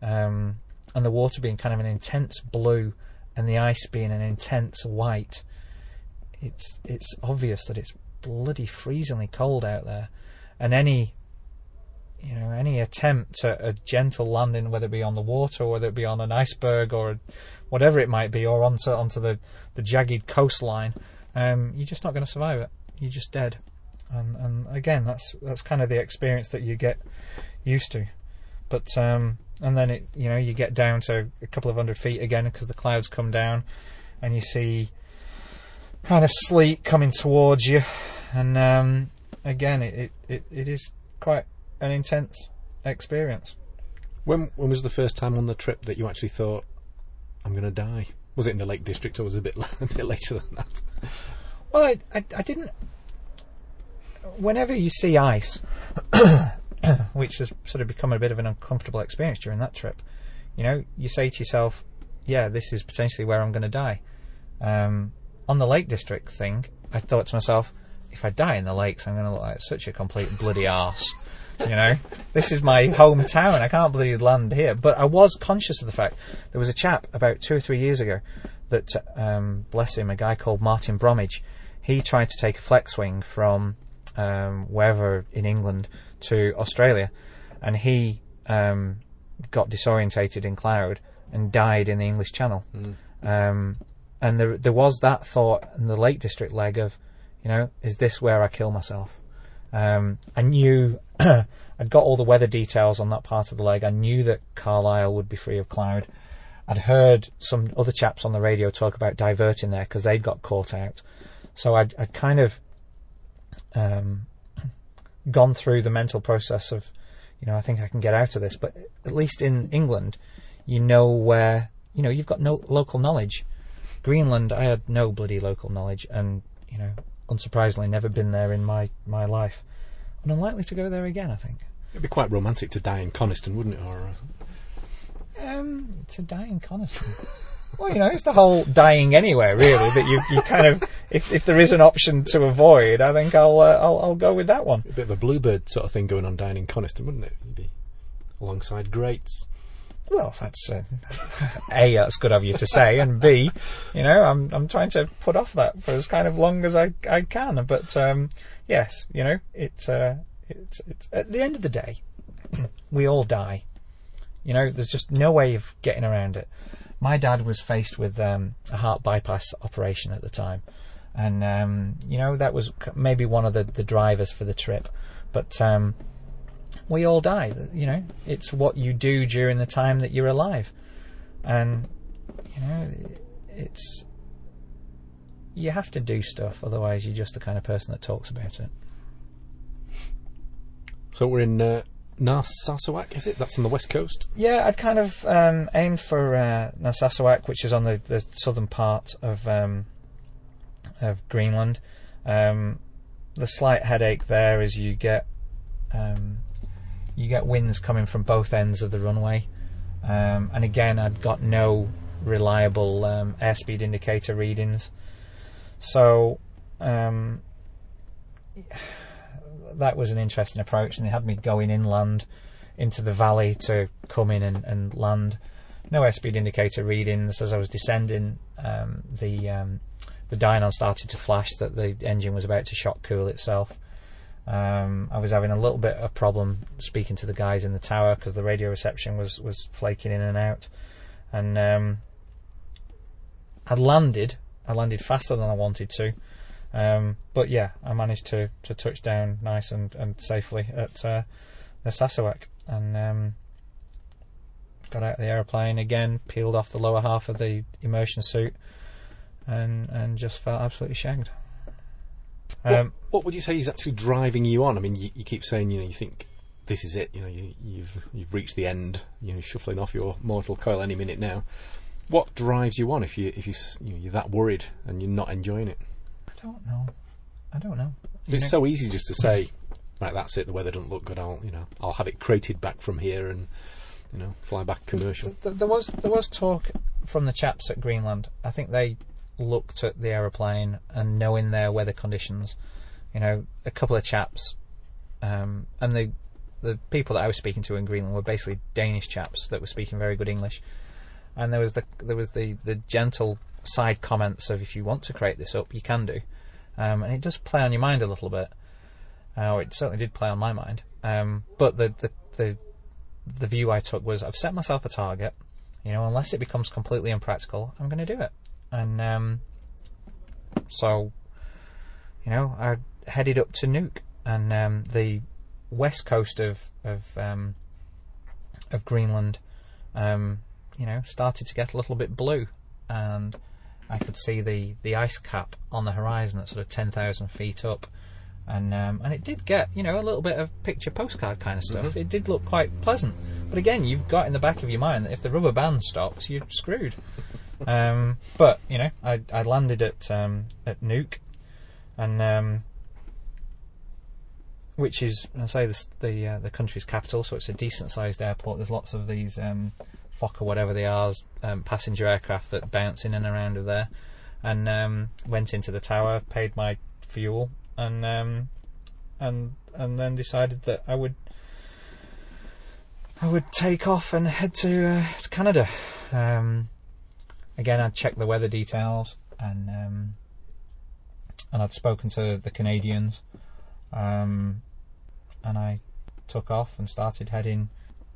um, and the water being kind of an intense blue, and the ice being an intense white. It's it's obvious that it's bloody freezingly cold out there, and any you know any attempt at a gentle landing, whether it be on the water or whether it be on an iceberg or whatever it might be, or onto onto the the jagged coastline, um, you're just not going to survive it. You're just dead. And, and again, that's that's kind of the experience that you get used to. But um, and then it you know you get down to a couple of hundred feet again because the clouds come down, and you see kind of sleet coming towards you, and um, again, it, it, it, is quite an intense experience. When when was the first time on the trip that you actually thought, "I'm going to die"? Was it in the Lake District, or was it a bit a bit later than that? Well, I, I, I didn't. Whenever you see ice, which has sort of become a bit of an uncomfortable experience during that trip, you know, you say to yourself, "Yeah, this is potentially where I'm going to die." Um, on the Lake District thing, I thought to myself, if I die in the lakes, I'm going to look like such a complete bloody arse. You know, this is my hometown. I can't believe you'd land here. But I was conscious of the fact there was a chap about two or three years ago that, um, bless him, a guy called Martin Bromwich. He tried to take a flex wing from um, wherever in England to Australia, and he um, got disorientated in cloud and died in the English Channel. Um, and there, there was that thought in the Lake District leg of, you know, is this where I kill myself? Um, I knew I'd got all the weather details on that part of the leg. I knew that Carlisle would be free of cloud. I'd heard some other chaps on the radio talk about diverting there because they'd got caught out. So I'd, I'd kind of um, gone through the mental process of, you know, I think I can get out of this. But at least in England, you know where, you know, you've got no local knowledge. Greenland, I had no bloody local knowledge, and you know, unsurprisingly, never been there in my my life, and unlikely to go there again. I think. It'd be quite romantic to die in Coniston, wouldn't it? Or uh, Um, to die in Coniston. well, you know, it's the whole dying anywhere, really. That you you kind of, if if there is an option to avoid, I think I'll uh, I'll I'll go with that one. a bit of a bluebird sort of thing going on dying in Coniston, wouldn't it? You'd be alongside greats. Well, that's uh, a that's good of you to say, and b, you know, I'm I'm trying to put off that for as kind of long as I I can. But um, yes, you know, it uh, it's it's at the end of the day, we all die. You know, there's just no way of getting around it. My dad was faced with um, a heart bypass operation at the time, and um, you know that was maybe one of the, the drivers for the trip. But um, we all die. You know, it's what you do during the time that you're alive, and you know, it's you have to do stuff. Otherwise, you're just the kind of person that talks about it. So we're in uh, Narsarsuaq, is it? That's on the west coast. Yeah, I'd kind of um, aimed for uh, Narsarsuaq, which is on the, the southern part of um, of Greenland. Um, the slight headache there is you get um, you get winds coming from both ends of the runway, um, and again, I'd got no reliable um, airspeed indicator readings, so um, that was an interesting approach, and they had me going inland into the valley to come in and, and land. No airspeed indicator readings as I was descending. Um, the um, the Dynon started to flash that the engine was about to shock cool itself. Um, I was having a little bit of problem speaking to the guys in the tower because the radio reception was, was flaking in and out. And um, I landed. I landed faster than I wanted to. Um, but yeah, I managed to, to touch down nice and, and safely at uh, the Narsarsuaq and um, got out of the aeroplane again, peeled off the lower half of the immersion suit, and and just felt absolutely shagged. What, Um, what would you say is actually driving you on? I mean, you, you keep saying, you know, you think this is it. You know, you, you've you've reached the end. You know, shuffling off your mortal coil any minute now. What drives you on if you if you, s- you know, you're that worried and you're not enjoying it? I don't know. I don't know. You It's know- so easy just to say, right, that's it. The weather doesn't look good. I'll you know I'll have it crated back from here and you know fly back commercial. Th- there was there was talk from the chaps at Greenland. I think they looked at the aeroplane and knowing their weather conditions, you know, a couple of chaps, um, and the the people that I was speaking to in Greenland were basically Danish chaps that were speaking very good English, and there was the there was the the gentle side comments of if you want to create this up, you can do, um, and it does play on your mind a little bit. Uh, it certainly did play on my mind, um, but the, the the the view I took was I've set myself a target. You know, unless it becomes completely impractical, I'm going to do it. And um, so, you know, I headed up to Nuuk and um, the west coast of of um, of Greenland, um, you know, started to get a little bit blue, and I could see the, the ice cap on the horizon at sort of 10,000 feet up. And um, and it did get you know a little bit of picture postcard kind of stuff. It did look quite pleasant, but again, you've got in the back of your mind that if the rubber band stops, you're screwed. um, but you know, I, I landed at um, at Nuuk, and um, which is I say this, the uh, the country's capital, so it's a decent sized airport. There's lots of these um, Fokker, whatever they are, um, passenger aircraft that bounce in and around of there. And um, went into the tower, paid my fuel, and um, and and then decided that I would I would take off and head to, uh, to Canada. Um, again, I'd checked the weather details and um, and I'd spoken to the Canadians, um, and I took off and started heading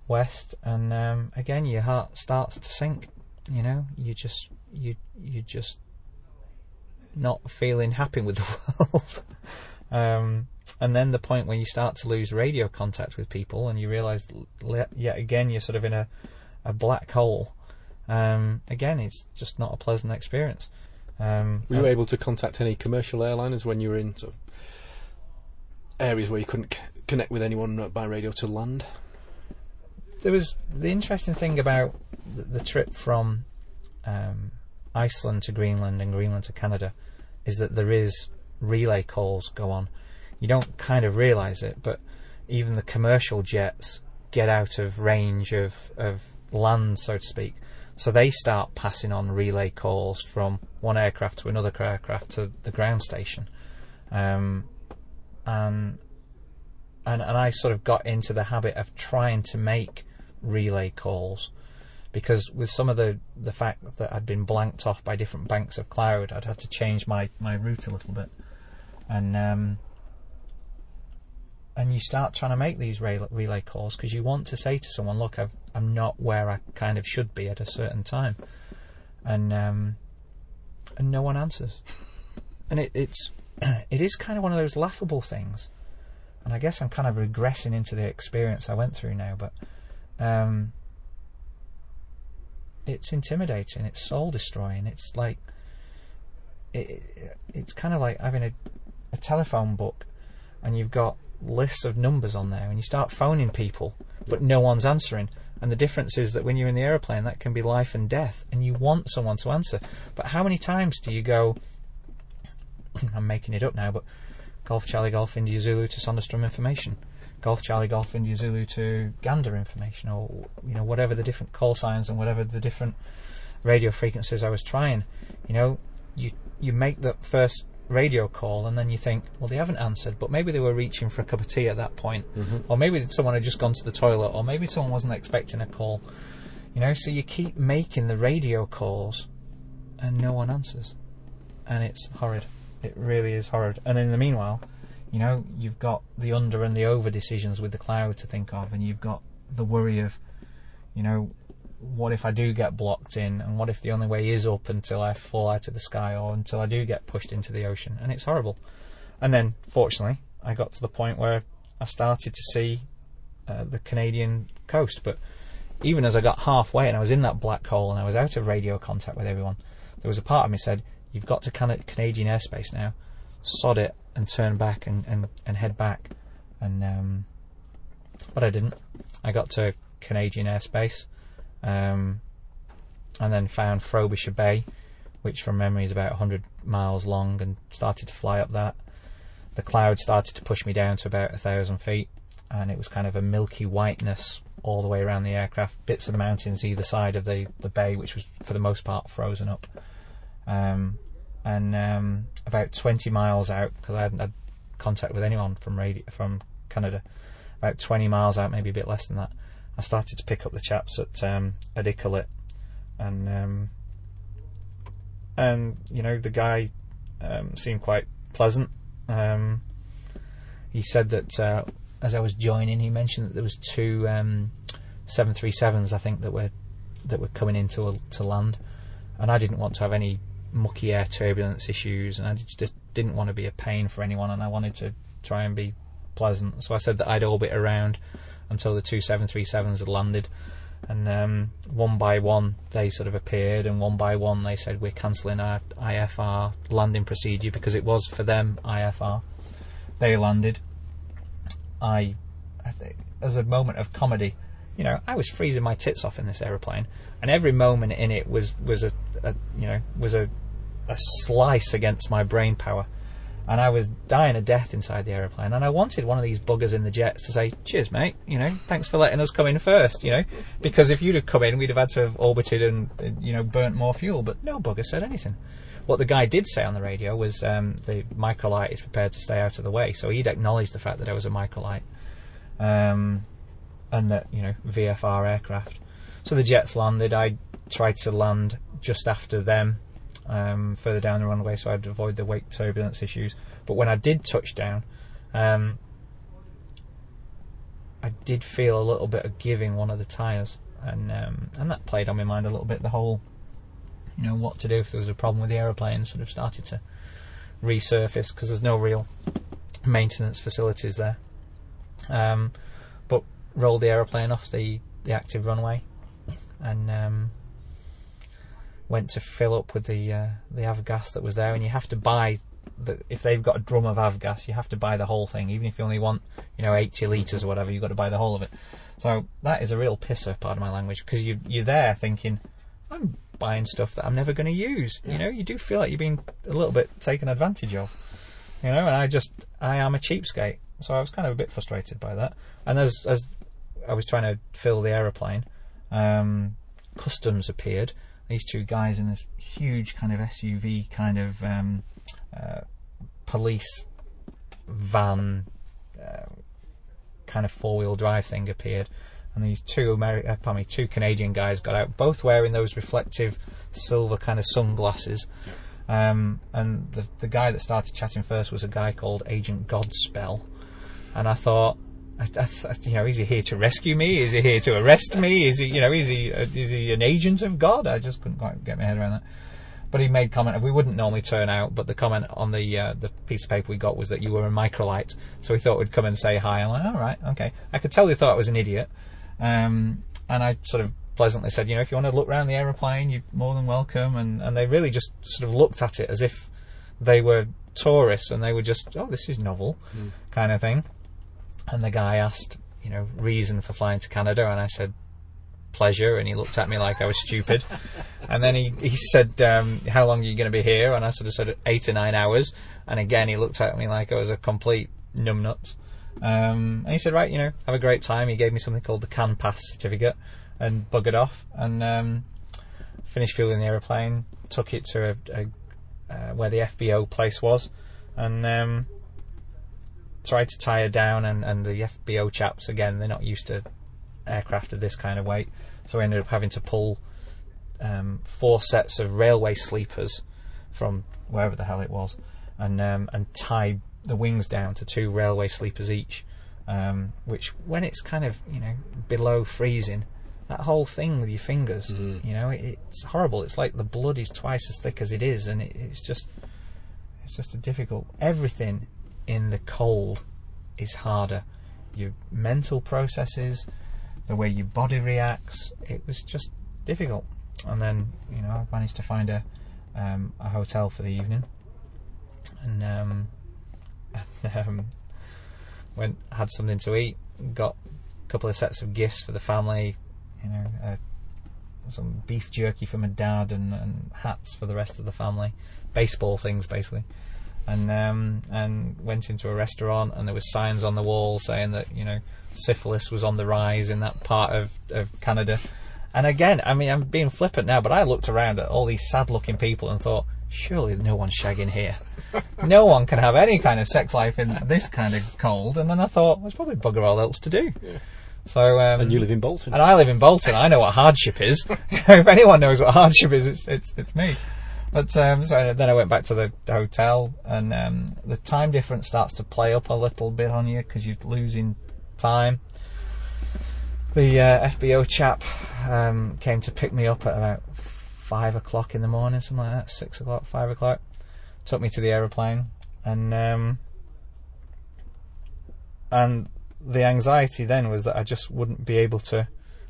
west. And um, again, your heart starts to sink. You know, you just you you just not feeling happy with the world. um, and then the point when you start to lose radio contact with people, and you realise yet again you're sort of in a a black hole. Um, again, it's just not a pleasant experience. Um, Were you able to contact any commercial airliners when you were in sort of areas where you couldn't c- connect with anyone by radio to land? There was the interesting thing about the, the trip from um, Iceland to Greenland and Greenland to Canada is that there is relay calls go on. You don't kind of realise it, but even the commercial jets get out of range of, of land, so to speak. So they start passing on relay calls from one aircraft to another aircraft to the ground station. Um, and and and I sort of got into the habit of trying to make relay calls. Because with some of the the fact that I'd been blanked off by different banks of cloud, I'd had to change my my route a little bit, and um, and you start trying to make these relay, calls because you want to say to someone, look, I've, I'm not where I kind of should be at a certain time, and um, and no one answers, and it, it's it is kind of one of those laughable things. And I guess I'm kind of regressing into the experience I went through now, but um, it's intimidating, it's soul destroying. It's like it, it's kind of like having a, a telephone book, and you've got lists of numbers on there, and you start phoning people, but no one's answering. And the difference is that when you're in the aeroplane, that can be life and death, and you want someone to answer. But how many times do you go? I'm making it up now, but Golf Charlie Golf India Zulu to Sonderstrom information, Golf Charlie Golf India Zulu to Gander information, or you know whatever the different call signs and whatever the different radio frequencies I was trying. You know, you you make that first radio call and then you think, well, they haven't answered, but maybe they were reaching for a cup of tea at that point, mm-hmm. or maybe someone had just gone to the toilet, or maybe someone wasn't expecting a call. You know, so you keep making the radio calls, and no one answers, and it's horrid. It really is horrid. And in the meanwhile, you know, you've got the under and the over decisions with the cloud to think of, and you've got the worry of, you know, what if I do get blocked in, and what if the only way is up until I fall out of the sky, or until I do get pushed into the ocean, and it's horrible. And then, fortunately, I got to the point where I started to see uh, the Canadian coast, but even as I got halfway and I was in that black hole and I was out of radio contact with everyone, there was a part of me said, "You've got to Can- Canadian airspace now. Sod it and turn back and, and, and head back." And um, but I didn't. I got to Canadian airspace, um, and then found Frobisher Bay, which from memory is about 100 miles long, and started to fly up that. The cloud started to push me down to about a thousand feet, and it was kind of a milky whiteness all the way around the aircraft. Bits of mountains either side of the, the bay, which was for the most part frozen up. Um, and um, about 20 miles out, because I hadn't had contact with anyone from radio, from Canada, about 20 miles out, maybe a bit less than that, I started to pick up the chaps at um, at and um, and you know the guy um, seemed quite pleasant. Um, he said that uh, as I was joining, he mentioned that there was two um, 737s, I think, that were that were coming into to land, and I didn't want to have any mucky air turbulence issues, and I just didn't want to be a pain for anyone, and I wanted to try and be pleasant. So I said that I'd orbit around until the two 737s had landed, And um, one by one, they sort of appeared, and one by one, they said, We're cancelling our IFR landing procedure because it was for them IFR. They landed. I, as a moment of comedy, you know, I was freezing my tits off in this aeroplane, and every moment in it was was a, a you know was a a slice against my brain power, and I was dying a death inside the aeroplane, and I wanted one of these buggers in the jets to say, "Cheers, mate," you know, thanks for letting us come in first, you know, because if you'd have come in, we'd have had to have orbited and you know burnt more fuel, but no bugger said anything. What the guy did say on the radio was um, the microlight is prepared to stay out of the way, so he'd acknowledged the fact that I was a microlight. Um, and that you know VFR aircraft. So the jets landed. I tried to land just after them, um, further down the runway, so I'd avoid the wake turbulence issues. But when I did touch down, um, I did feel a little bit of giving one of the tyres, and um, and that played on my mind a little bit. The whole, you know, what to do if there was a problem with the aeroplane sort of started to resurface because there's no real maintenance facilities there. Um, rolled the aeroplane off the, the active runway and um, went to fill up with the uh, the avgas that was there. And you have to buy the, if they've got a drum of avgas, you have to buy the whole thing, even if you only want you know 80 liters or whatever. You've got to buy the whole of it. So that is a real pisser, part of my language, because you you're there thinking, I'm buying stuff that I'm never going to use. You know, you do feel like you're being a little bit taken advantage of. You know, and I just I am a cheapskate, so I was kind of a bit frustrated by that. And as as I was trying to fill the aeroplane, um, customs appeared. These two guys in this huge kind of SUV kind of um, uh, police van uh, kind of four wheel drive thing appeared. And these two Ameri- uh, pardon me, two Canadian guys got out, both wearing those reflective silver kind of sunglasses. Um, and the the guy that started chatting first was a guy called Agent Godspell, and I thought, I, I, you know, is he here to rescue me? Is he here to arrest me? Is he, you know, is he uh, is he an agent of God? I just couldn't quite get my head around that. But he made comment. We wouldn't normally turn out, but the comment on the uh, the piece of paper we got was that you were a microlight. So we thought we'd come and say hi. I'm like, all right, okay. I could tell they thought I was an idiot, um, and I sort of pleasantly said, you know, if you want to look around the aeroplane, you're more than welcome. And and they really just sort of looked at it as if they were tourists and they were just, oh, this is novel, kind of thing. And the guy asked, you know, reason for flying to Canada, and I said, pleasure. And he looked at me like I was stupid. and then he, he said, um, how long are you going to be here? And I sort of said, eight or nine hours. And again, he looked at me like I was a complete numbnut. Um, and he said, right, you know, have a great time. He gave me something called the CANPASS certificate and buggered off. And um, finished fueling the aeroplane, took it to a, a, uh, where the FBO place was, and um, tried to tie her down. And, and the FBO chaps, again, they're not used to aircraft of this kind of weight, so we ended up having to pull um, four sets of railway sleepers from wherever the hell it was, and um, and tie the wings down to two railway sleepers each. Um, which, when it's kind of you know below freezing, that whole thing with your fingers, you know, it, it's horrible. It's like the blood is twice as thick as it is, and it, it's just it's just a difficult. Everything in the cold is harder. Your mental processes, the way your body reacts, it was just difficult. And then, you know, I managed to find a um, a hotel for the evening, and um, um, went had something to eat, got a couple of sets of gifts for the family, you know, uh, some beef jerky for my dad, and, and hats for the rest of the family, baseball things basically and um, and went into a restaurant and there were signs on the wall saying that you know syphilis was on the rise in that part of, of Canada. And again, I mean, I'm being flippant now, but I looked around at all these sad-looking people and thought, surely no one's shagging here. no one can have any kind of sex life in this kind of cold. And then I thought, there's probably bugger all else to do. So, um, And you live in Bolton. and I live in Bolton. I know what hardship is. if anyone knows what hardship is, it's it's, it's me. But um, so then I went back to the hotel, and um, the time difference starts to play up a little bit on you because you're losing time. The uh, FBO chap um, came to pick me up at about five o'clock in the morning, something like that, six o'clock, five o'clock. Took me to the aeroplane, and um, and the anxiety then was that I just wouldn't be able to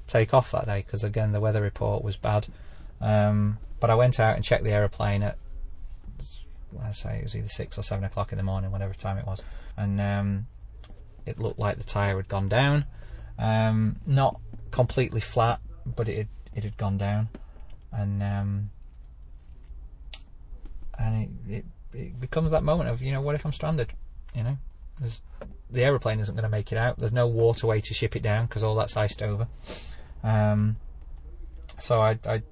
take off that day because again the weather report was bad. Um, but I went out and checked the aeroplane at I say it was either six or seven o'clock in the morning, whatever time it was, and um, it looked like the tire had gone down. Um, not completely flat, but it had, it had gone down, and um, and it, it it becomes that moment of you know what if I'm stranded, you know, There's, the aeroplane isn't going to make it out. There's no waterway to ship it down because all that's iced over. Um, so I, I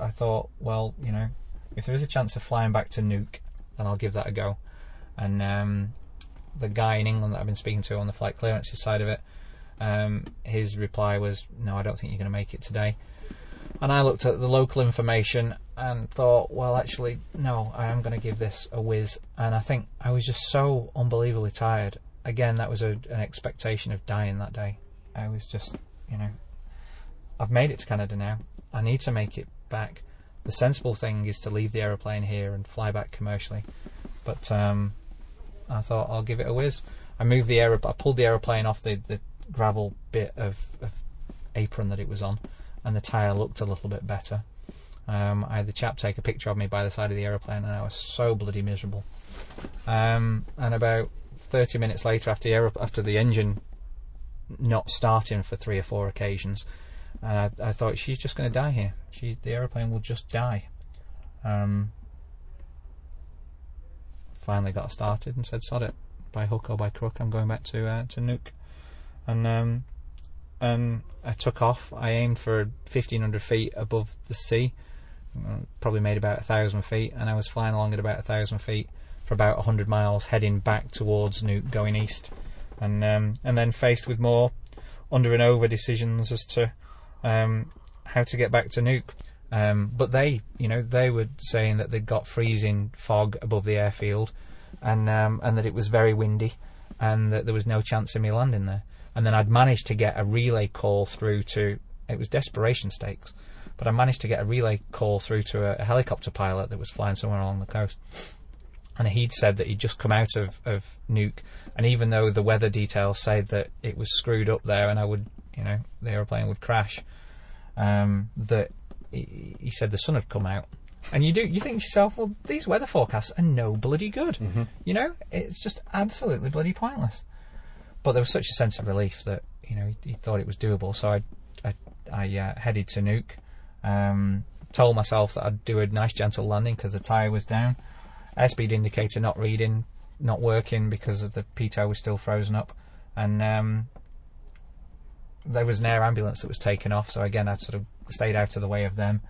I thought, well, you know, if there is a chance of flying back to Nuuk, then I'll give that a go. And um, the guy in England that I've been speaking to on the flight clearances side of it, um, his reply was, "No, I don't think you're going to make it today." And I looked at the local information and thought, well, actually, no, I am going to give this a whiz. And I think I was just so unbelievably tired. Again, that was a, an expectation of dying that day. I was just, you know, I've made it to Canada now. I need to make it back. The sensible thing is to leave the aeroplane here and fly back commercially. But um, I thought I'll give it a whiz. I moved the aer- I pulled the aeroplane off the, the gravel bit of, of apron that it was on, and the tyre looked a little bit better. Um, I had the chap take a picture of me by the side of the aeroplane, and I was so bloody miserable. Um, and about 30 minutes later, after the, aer- after the engine not starting for three or four occasions, and I, I thought she's just going to die here. She, the aeroplane will just die. Um, finally got started and said, "Sod it, by hook or by crook, I'm going back to uh, to Nuuk." And um, and I took off. I aimed for 1,500 feet above the sea. Probably made about a thousand feet, and I was flying along at about a thousand feet for about 100 miles, heading back towards Nuuk, going east, and um, and then faced with more under and over decisions as to um, how to get back to Nuuk. Um, but they, you know, they were saying that they'd got freezing fog above the airfield, and um, and that it was very windy, and that there was no chance of me landing there. And then I'd managed to get a relay call through to. It was desperation stakes, but I managed to get a relay call through to a, a helicopter pilot that was flying somewhere along the coast. And he'd said that he'd just come out of, of Nuuk, and even though the weather details said that it was screwed up there and I would, you know, the aeroplane would crash, um, that he, he said the sun had come out. And you do, you think to yourself, well, these weather forecasts are no bloody good. You know, it's just absolutely bloody pointless. But there was such a sense of relief that you know he, he thought it was doable. So I, I, I uh, headed to Nuuk. Um, told myself that I'd do a nice gentle landing because the tyre was down. Airspeed indicator not reading, not working because the pitot was still frozen up, and um, there was an air ambulance that was taken off. So again, I sort of stayed out of the way of them.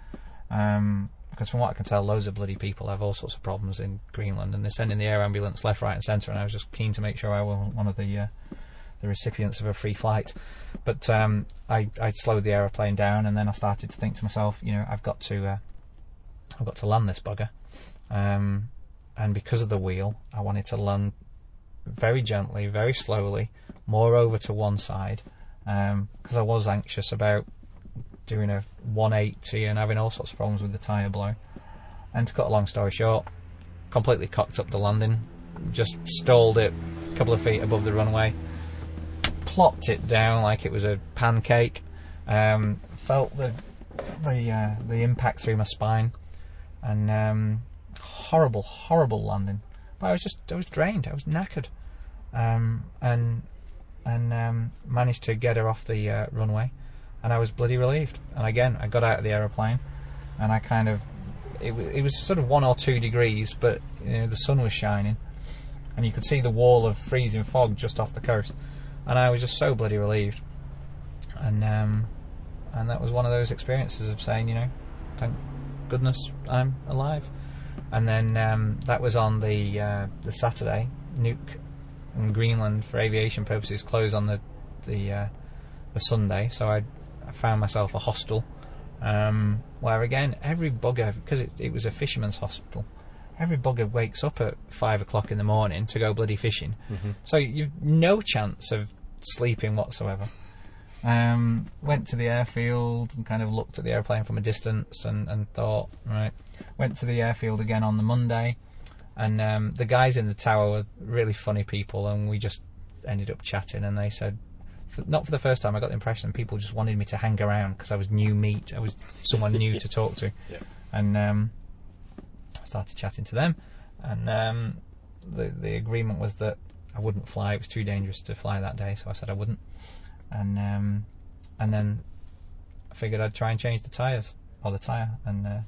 Um, because from what I can tell, loads of bloody people have all sorts of problems in Greenland, and they're sending the air ambulance left, right, and centre. And I was just keen to make sure I was one of the uh, the recipients of a free flight. But um, I I slowed the aeroplane down, and then I started to think to myself, you know, I've got to uh, I've got to land this bugger. Um, and because of the wheel, I wanted to land very gently, very slowly, more over to one side, because I was anxious about doing a 180 and having all sorts of problems with the tyre blow. And to cut a long story short, completely cocked up the landing, just stalled it a couple of feet above the runway, plopped it down like it was a pancake, um, felt the the uh, the impact through my spine, and um, horrible, horrible landing. But I was just I was drained, I was knackered, um, and and um, managed to get her off the uh, runway, and I was bloody relieved. And again, I got out of the aeroplane, and I kind of it, it was sort of one or two degrees, but you know, the sun was shining, and you could see the wall of freezing fog just off the coast, and I was just so bloody relieved. And um, and that was one of those experiences of saying, you know, thank goodness I'm alive. And then um, that was on the uh, the Saturday. Nuuk and Greenland, for aviation purposes, closed on the the uh, the Sunday. So I, I found myself a hostel, um, where again every bugger because it, it was a fisherman's hospital. Every bugger wakes up at five o'clock in the morning to go bloody fishing. So you've no chance of sleeping whatsoever. Um, went to the airfield and kind of looked at the airplane from a distance and, and thought, right. Went to the airfield again on the Monday, and um, the guys in the tower were really funny people, and we just ended up chatting. And they said, for, not for the first time, I got the impression people just wanted me to hang around because I was new meat. I was someone new to talk to, Yeah. and um, I started chatting to them, and um, the the agreement was that I wouldn't fly. It was too dangerous to fly that day, so I said I wouldn't, and um, and then I figured I'd try and change the tyres or the tyre, and uh,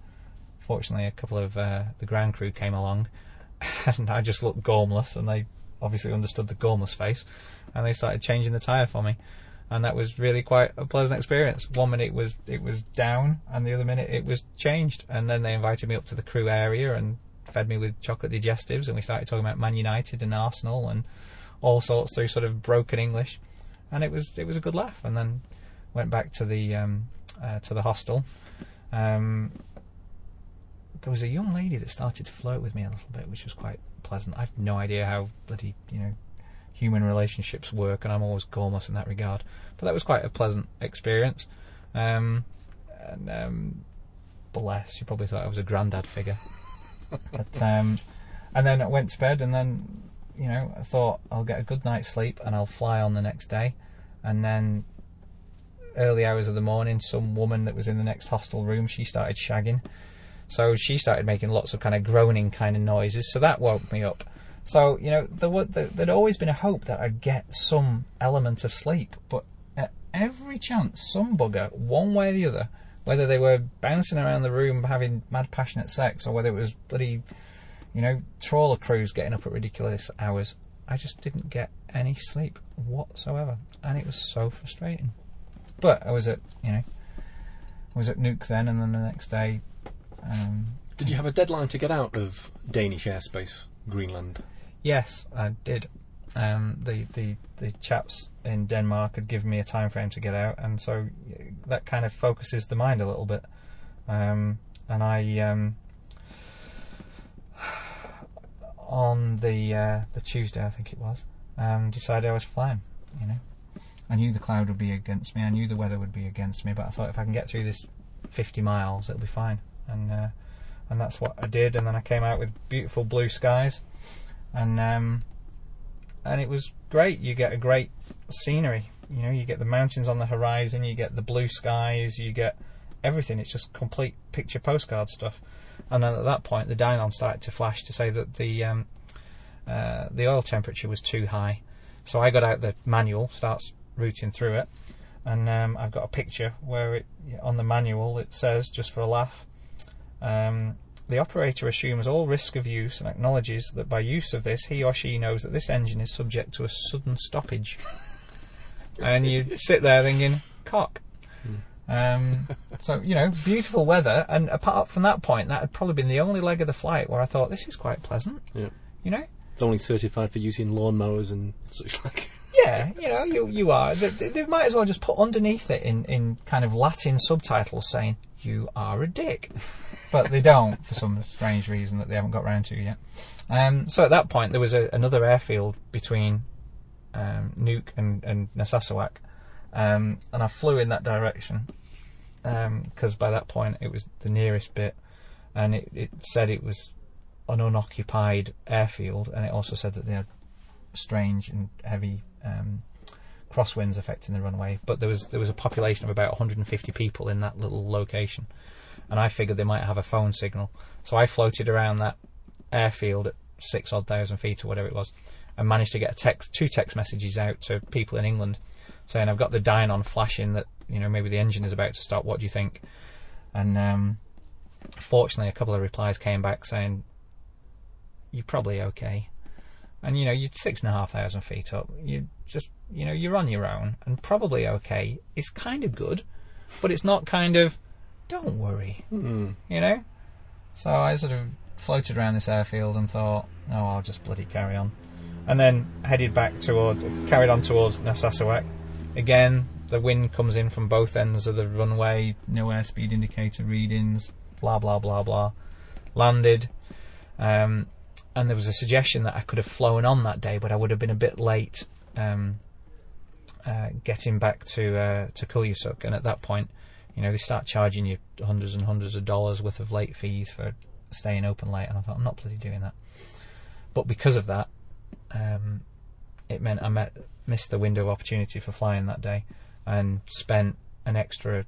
fortunately, a couple of uh, the ground crew came along, and I just looked gormless, and they obviously understood the gormless face, and they started changing the tyre for me, and that was really quite a pleasant experience. One minute it was it was down, and the other minute it was changed, and then they invited me up to the crew area and fed me with chocolate digestives, and we started talking about Man United and Arsenal and all sorts through sort of broken English, and it was it was a good laugh, and then went back to the um, uh, to the hostel. Um, there was a young lady that started to flirt with me a little bit, which was quite pleasant. I've no idea how bloody you know human relationships work, and I'm always gormless in that regard. But that was quite a pleasant experience. Um, and um, bless, you probably thought I was a granddad figure. but um, and then I went to bed, and then you know I thought I'll get a good night's sleep, and I'll fly on the next day. And then early hours of the morning, some woman that was in the next hostel room, she started shagging. So she started making lots of kind of groaning kind of noises. So that woke me up. So you know, there, were, there, there'd always been a hope that I'd get some element of sleep, but at every chance, some bugger, one way or the other, whether they were bouncing around the room having mad passionate sex, or whether it was bloody, you know, trawler crews getting up at ridiculous hours, I just didn't get any sleep whatsoever, and it was so frustrating. But I was at, you know, I was at Nuuk then, and then the next day. Um, Did you have a deadline to get out of Danish airspace, Greenland? Yes, I did. Um, the, the the chaps in Denmark had given me a time frame to get out, and so that kind of focuses the mind a little bit. Um, and I, um, on the uh, the Tuesday, I think it was, um, decided I was flying. You know, I knew the cloud would be against me. I knew the weather would be against me, but I thought if I can get through this 50 miles, it'll be fine. And uh, and that's what I did. And then I came out with beautiful blue skies, and um, and it was great. You get a great scenery. You know, you get the mountains on the horizon, you get the blue skies, you get everything. It's just complete picture postcard stuff. And then at that point, the Dynon started to flash to say that the um, uh, the oil temperature was too high. So I got out the manual, starts routing through it, and um, I've got a picture where it on the manual it says just for a laugh. Um, the operator assumes all risk of use and acknowledges that by use of this, he or she knows that this engine is subject to a sudden stoppage. and you sit there thinking, cock. Um, so, you know, beautiful weather. And apart from that point, that had probably been the only leg of the flight where I thought, this is quite pleasant. Yeah. You know? It's only certified for using lawnmowers and such like. Yeah, you know, you you are. They, they- they might as well just put underneath it in, in kind of Latin subtitles saying, you are a dick. But they don't for some strange reason that they haven't got round to yet. Um, so at that point, there was a, another airfield between um, Nuuk and, and Narsarsuaq. Um, and I flew in that direction because by that point it was the nearest bit and it, it said it was an unoccupied airfield and it also said that they had strange and heavy um, crosswinds affecting the runway. But there was there was a population of about 150 people in that little location, and I figured they might have a phone signal. So I floated around that airfield at six odd thousand feet or whatever it was, and managed to get a text two text messages out to people in England saying I've got the Dynon flashing that you know maybe the engine is about to stop. What do you think? And um, fortunately, a couple of replies came back saying you're probably okay and you know you're six and a half thousand feet up. You just you know you're on your own and probably okay. It's kind of good, but it's not kind of don't worry, Mm. you know. So I sort of floated around this airfield and thought, oh, I'll just bloody carry on, and then headed back toward, carried on towards Narsarsuaq. Again, the wind comes in from both ends of the runway. No airspeed indicator readings. Blah blah blah blah. Landed. Um, and there was a suggestion that I could have flown on that day, but I would have been a bit late um, uh, getting back to uh, to Kulusuk. And at that point, you know, they start charging you hundreds and hundreds of dollars worth of late fees for staying open late. And I thought, I'm not bloody doing that. But because of that, um, it meant I met, missed the window of opportunity for flying that day, and spent an extra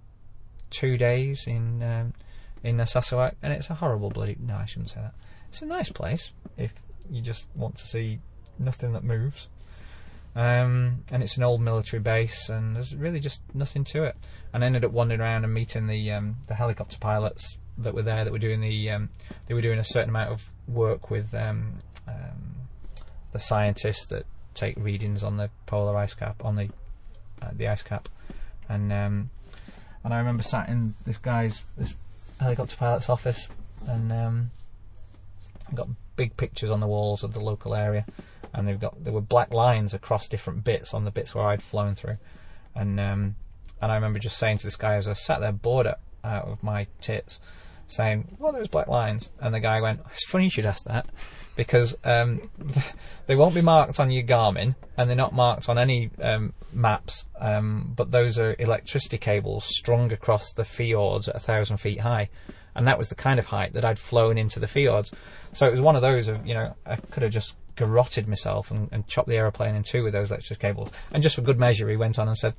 two days in um, in Narsarsuaq, and it's a horrible bloody. No, I shouldn't say that. It's a nice place if you just want to see nothing that moves. Um, and it's an old military base, and there's really just nothing to it. And I ended up wandering around and meeting the um, the helicopter pilots that were there that were doing the um, they were doing a certain amount of work with um, um, the scientists that take readings on the polar ice cap on the uh, the ice cap, and um, and I remember sat in this guy's this helicopter pilot's office, and got big pictures on the walls of the local area, and they've got there were black lines across different bits on the bits where I'd flown through, and um, and I remember just saying to this guy as I sat there bored out of my tits, saying, "Well, there's black lines," and the guy went, "It's funny you should ask that." Because um, they won't be marked on your Garmin, and they're not marked on any um, maps. Um, but those are electricity cables strung across the fjords at a thousand feet high, and that was the kind of height that I'd flown into the fjords. So it was one of those of you know I could have just garroted myself and, and chopped the aeroplane in two with those electric cables. And just for good measure, he went on and said,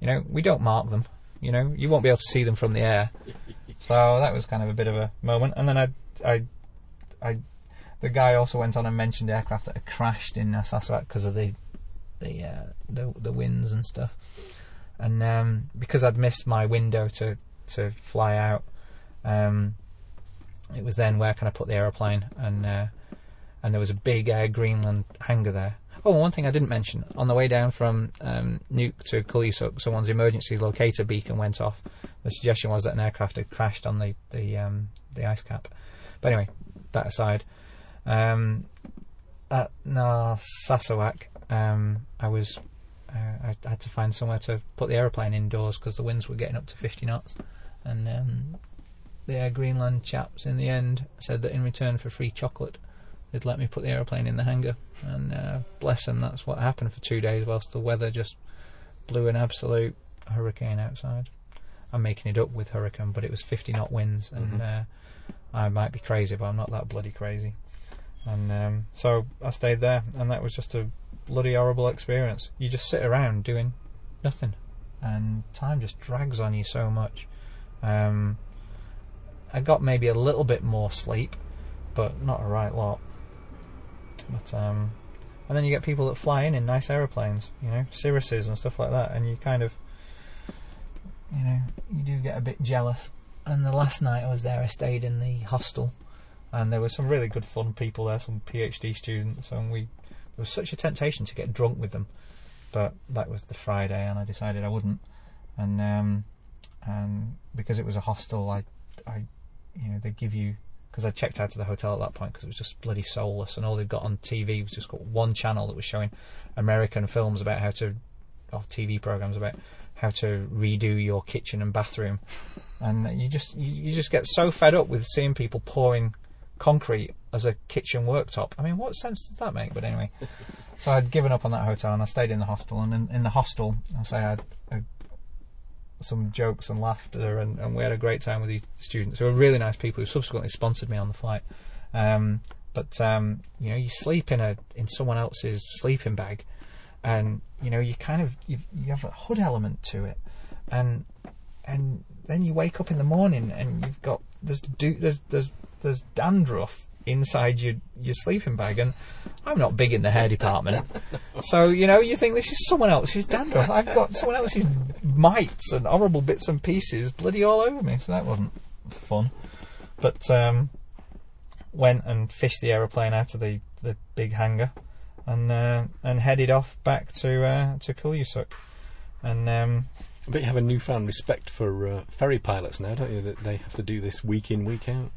you know, we don't mark them. You know, you won't be able to see them from the air. so that was kind of a bit of a moment. And then I, I, I, the guy also went on and mentioned aircraft that had crashed in uh, Narsarsuaq because of the, the, uh, the, the winds and stuff. And um, because I'd missed my window to to fly out, um, it was then where can I put the aeroplane and uh, and there was a big Air Greenland hangar there. Oh, one thing I didn't mention on the way down from um, Nuuk to Kulusuk, someone's emergency locator beacon went off. The suggestion was that an aircraft had crashed on the the um, the ice cap. But anyway, that aside, um, at Narsarsuaq, um, I was uh, I had to find somewhere to put the aeroplane indoors because the winds were getting up to 50 knots, and um, the Air Greenland chaps in the end said that in return for free chocolate, they'd let me put the aeroplane in the hangar. And uh, bless them, that's what happened for two days whilst the weather just blew an absolute hurricane outside. I'm making it up with hurricane, but it was 50 knot winds, and uh, I might be crazy, but I'm not that bloody crazy. And um, so I stayed there, and that was just a bloody horrible experience. You just sit around doing nothing, and time just drags on you so much. Um, I got maybe a little bit more sleep, but not a right lot. But um, and then you get people that fly in in nice aeroplanes, you know, Cirruses and stuff like that, and you kind of, you know, you do get a bit jealous. And the last night I was there, I stayed in the hostel, and there were some really good fun people there, some PhD students, and we there was such a temptation to get drunk with them, but that was the Friday, and I decided I wouldn't, and um, and because it was a hostel, I, I, you know, they give you because I checked out of the hotel at that point because it was just bloody soulless, and all they've got on TV was just got one channel that was showing American films about how to, or TV programs about how to redo your kitchen and bathroom, and you just you, you just get so fed up with seeing people pouring concrete as a kitchen worktop. I mean, what sense does that make? But anyway, so I'd given up on that hotel and I stayed in the hostel. And in, in the hostel, I say I had a, some jokes and laughter, and, and we had a great time with these students who were really nice people who subsequently sponsored me on the flight. Um, but um, you know, you sleep in a in someone else's sleeping bag, and you know, you kind of you you have a hood element to it, and and then you wake up in the morning and you've got there's do, there's there's there's dandruff inside your your sleeping bag, and I'm not big in the hair department, so you know you think this is someone else's dandruff. I've got someone else's mites and horrible bits and pieces bloody all over me, so that wasn't fun. But um, went and fished the aeroplane out of the, the big hangar, and uh, and headed off back to uh, to Kulusuk, and um, But you have a newfound respect for uh, ferry pilots now, don't you? That they have to do this week in, week out.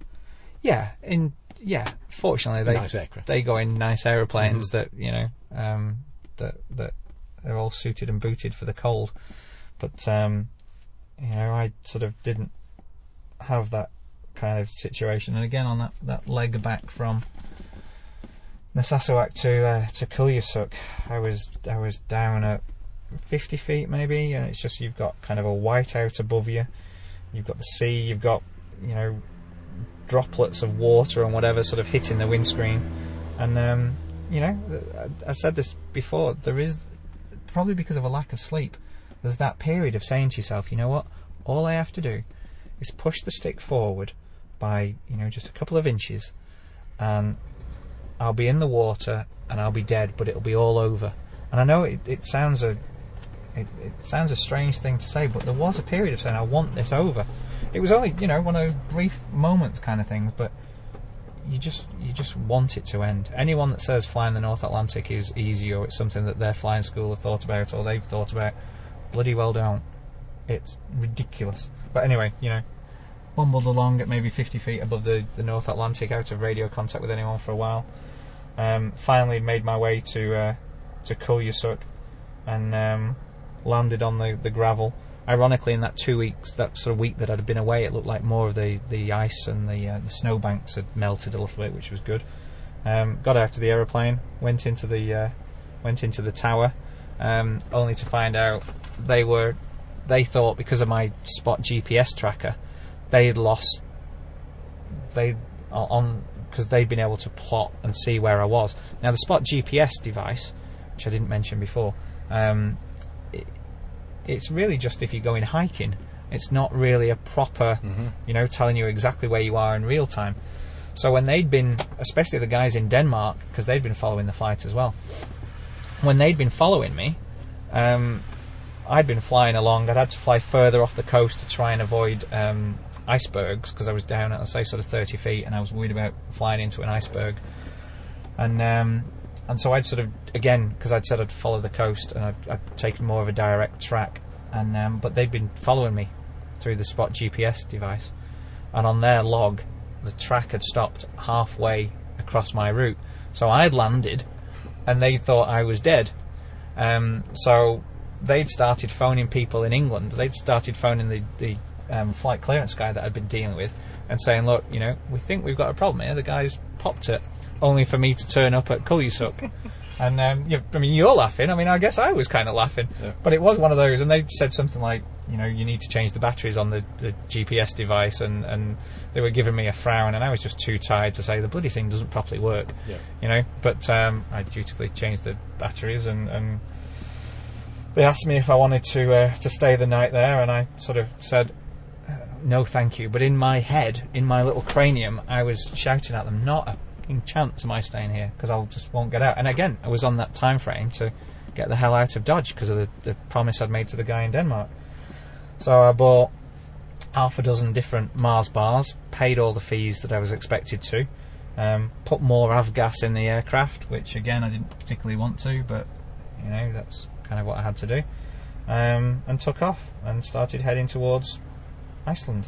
yeah, in yeah, fortunately they nice they go in nice aeroplanes that you know um, that that are all suited and booted for the cold. But um, you know, I sort of didn't have that kind of situation. And again, on that, that leg back from Narsarsuaq to uh, to Kulusuk, I was I was down at 50 feet maybe, and it's just you've got kind of a whiteout above you. You've got the sea. You've got you know droplets of water and whatever sort of hitting the windscreen, and um, you know, I, I said this before. There is probably because of a lack of sleep. There's that period of saying to yourself, you know what? All I have to do is push the stick forward by you know just a couple of inches, and I'll be in the water and I'll be dead, but it'll be all over. And I know it, it sounds a it, it sounds a strange thing to say, but there was a period of saying I want this over. It was only you know one of those brief moments kind of things, but you just you just want it to end. Anyone that says flying the North Atlantic is easy or it's something that their flying school have thought about or they've thought about, bloody well don't. It's ridiculous. But anyway, you know, bumbled along at maybe 50 feet above the, the North Atlantic, out of radio contact with anyone for a while. Um, finally made my way to uh, to Kulusuk and um, landed on the, the gravel. Ironically, in that two weeks, that sort of week that I'd been away, it looked like more of the, the ice and the uh, the snowbanks had melted a little bit, which was good. Um, got out of the aeroplane, went into the uh, went into the tower, um, only to find out they were they thought because of my spot GPS tracker, they had lost they on because they'd been able to plot and see where I was. Now the spot GPS device, which I didn't mention before, um, it's really just if you're going hiking. It's not really a proper, you know, telling you exactly where you are in real time. So when they'd been, especially the guys in Denmark, because they'd been following the flight as well, when they'd been following me, um, I'd been flying along. I'd had to fly further off the coast to try and avoid um, icebergs because I was down at, say, sort of 30 feet, and I was worried about flying into an iceberg. And um, and so I'd sort of again because I'd said I'd follow the coast and I'd, I'd taken more of a direct track, and um, but they'd been following me through the spot GPS device, and on their log, the track had stopped halfway across my route. So I'd landed, and they thought I was dead. Um, so they'd started phoning people in England. They'd started phoning the, the um, flight clearance guy that I'd been dealing with and saying, look, you know, we think we've got a problem here. The guy's popped it, only for me to turn up at Kulusuk. and um, you, I mean, you're laughing. I mean, I guess I was kind of laughing. Yeah. But it was one of those, and they said something like, you know, you need to change the batteries on the, the GPS device, and, and they were giving me a frown, and I was just too tired to say the bloody thing doesn't properly work. Yeah. You know, but um, I dutifully changed the batteries, and, and they asked me if I wanted to uh, to stay the night there, and I sort of said no, thank you. But in my head, in my little cranium, I was shouting at them, "Not a fucking chance am I staying here because I'll just won't get out." And again, I was on that time frame to get the hell out of Dodge because of the, the promise I'd made to the guy in Denmark. So I bought half a dozen different Mars bars, paid all the fees that I was expected to, um, put more avgas in the aircraft, which again I didn't particularly want to, but you know that's kind of what I had to do, um, and took off and started heading towards Iceland.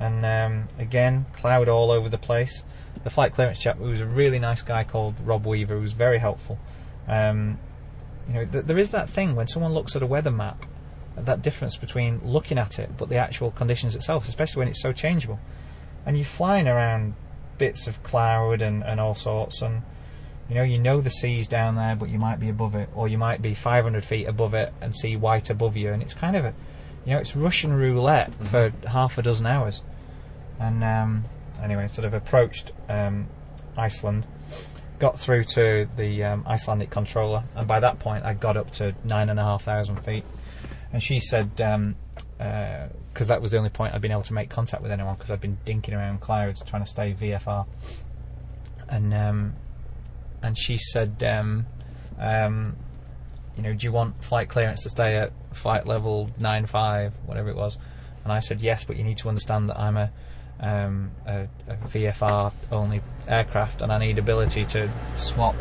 And um, again, cloud all over the place. The flight clearance chap, who was a really nice guy called Rob Weaver, who was very helpful. Um, you know, th- there is that thing when someone looks at a weather map, that difference between looking at it but the actual conditions itself, especially when it's so changeable. And you're flying around bits of cloud and, and all sorts, and you know, you know the sea's down there, but you might be above it, or you might be 500 feet above it and see white above you, and it's kind of a, you know, it's Russian roulette for half a dozen hours. And um, anyway, sort of approached um, Iceland, got through to the um, Icelandic controller, and by that point I got up to nine and a half thousand feet. And she said, because that was the only point I'd been able to make contact with anyone, because I'd been dinking around clouds trying to stay VFR. And um, and she said, um, um, you know, do you want flight clearance to stay at flight level nine five, whatever it was? And I said yes, but you need to understand that I'm a, um, a, a VFR only aircraft, and I need ability to swap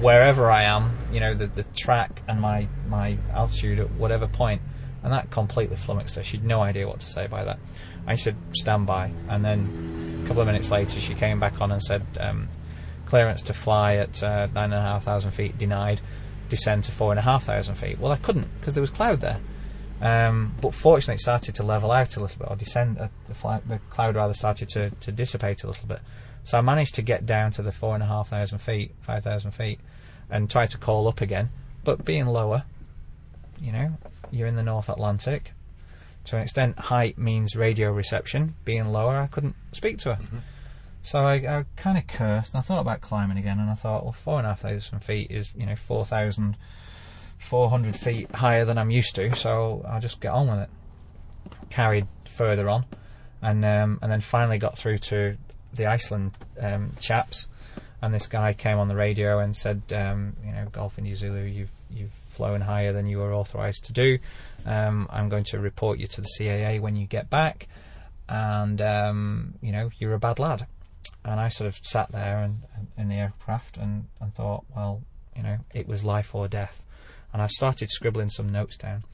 wherever I am, you know, the, the track and my, my altitude at whatever point. And that completely flummoxed her. She'd no idea what to say by that. I said, stand by. And then a couple of minutes later, she came back on and said, um, clearance to fly at uh, 9,500 feet denied, descend to 4,500 feet. Well, I couldn't because there was cloud there. Um, but fortunately, it started to level out a little bit, or descend. Uh, the, fly, the cloud rather started to, to dissipate a little bit. So I managed to get down to the four and a half thousand feet, five thousand feet, and try to call up again. But being lower, you know, you're in the North Atlantic. To an extent, height means radio reception. Being lower, I couldn't speak to her. So I, I kind of cursed, and I thought about climbing again, and I thought, well, four and a half thousand feet is, you know, four thousand four hundred feet higher than I'm used to, so I'll just get on with it. Carried further on, and um, and then finally got through to the Iceland um, chaps, and this guy came on the radio and said, um, you know, Golf India Zulu, you've you've flown higher than you were authorised to do. Um, I'm going to report you to the CAA when you get back, and um, you know, you're a bad lad. And I sort of sat there and, in the aircraft and, and thought, well, you know, it was life or death. And I started scribbling some notes down.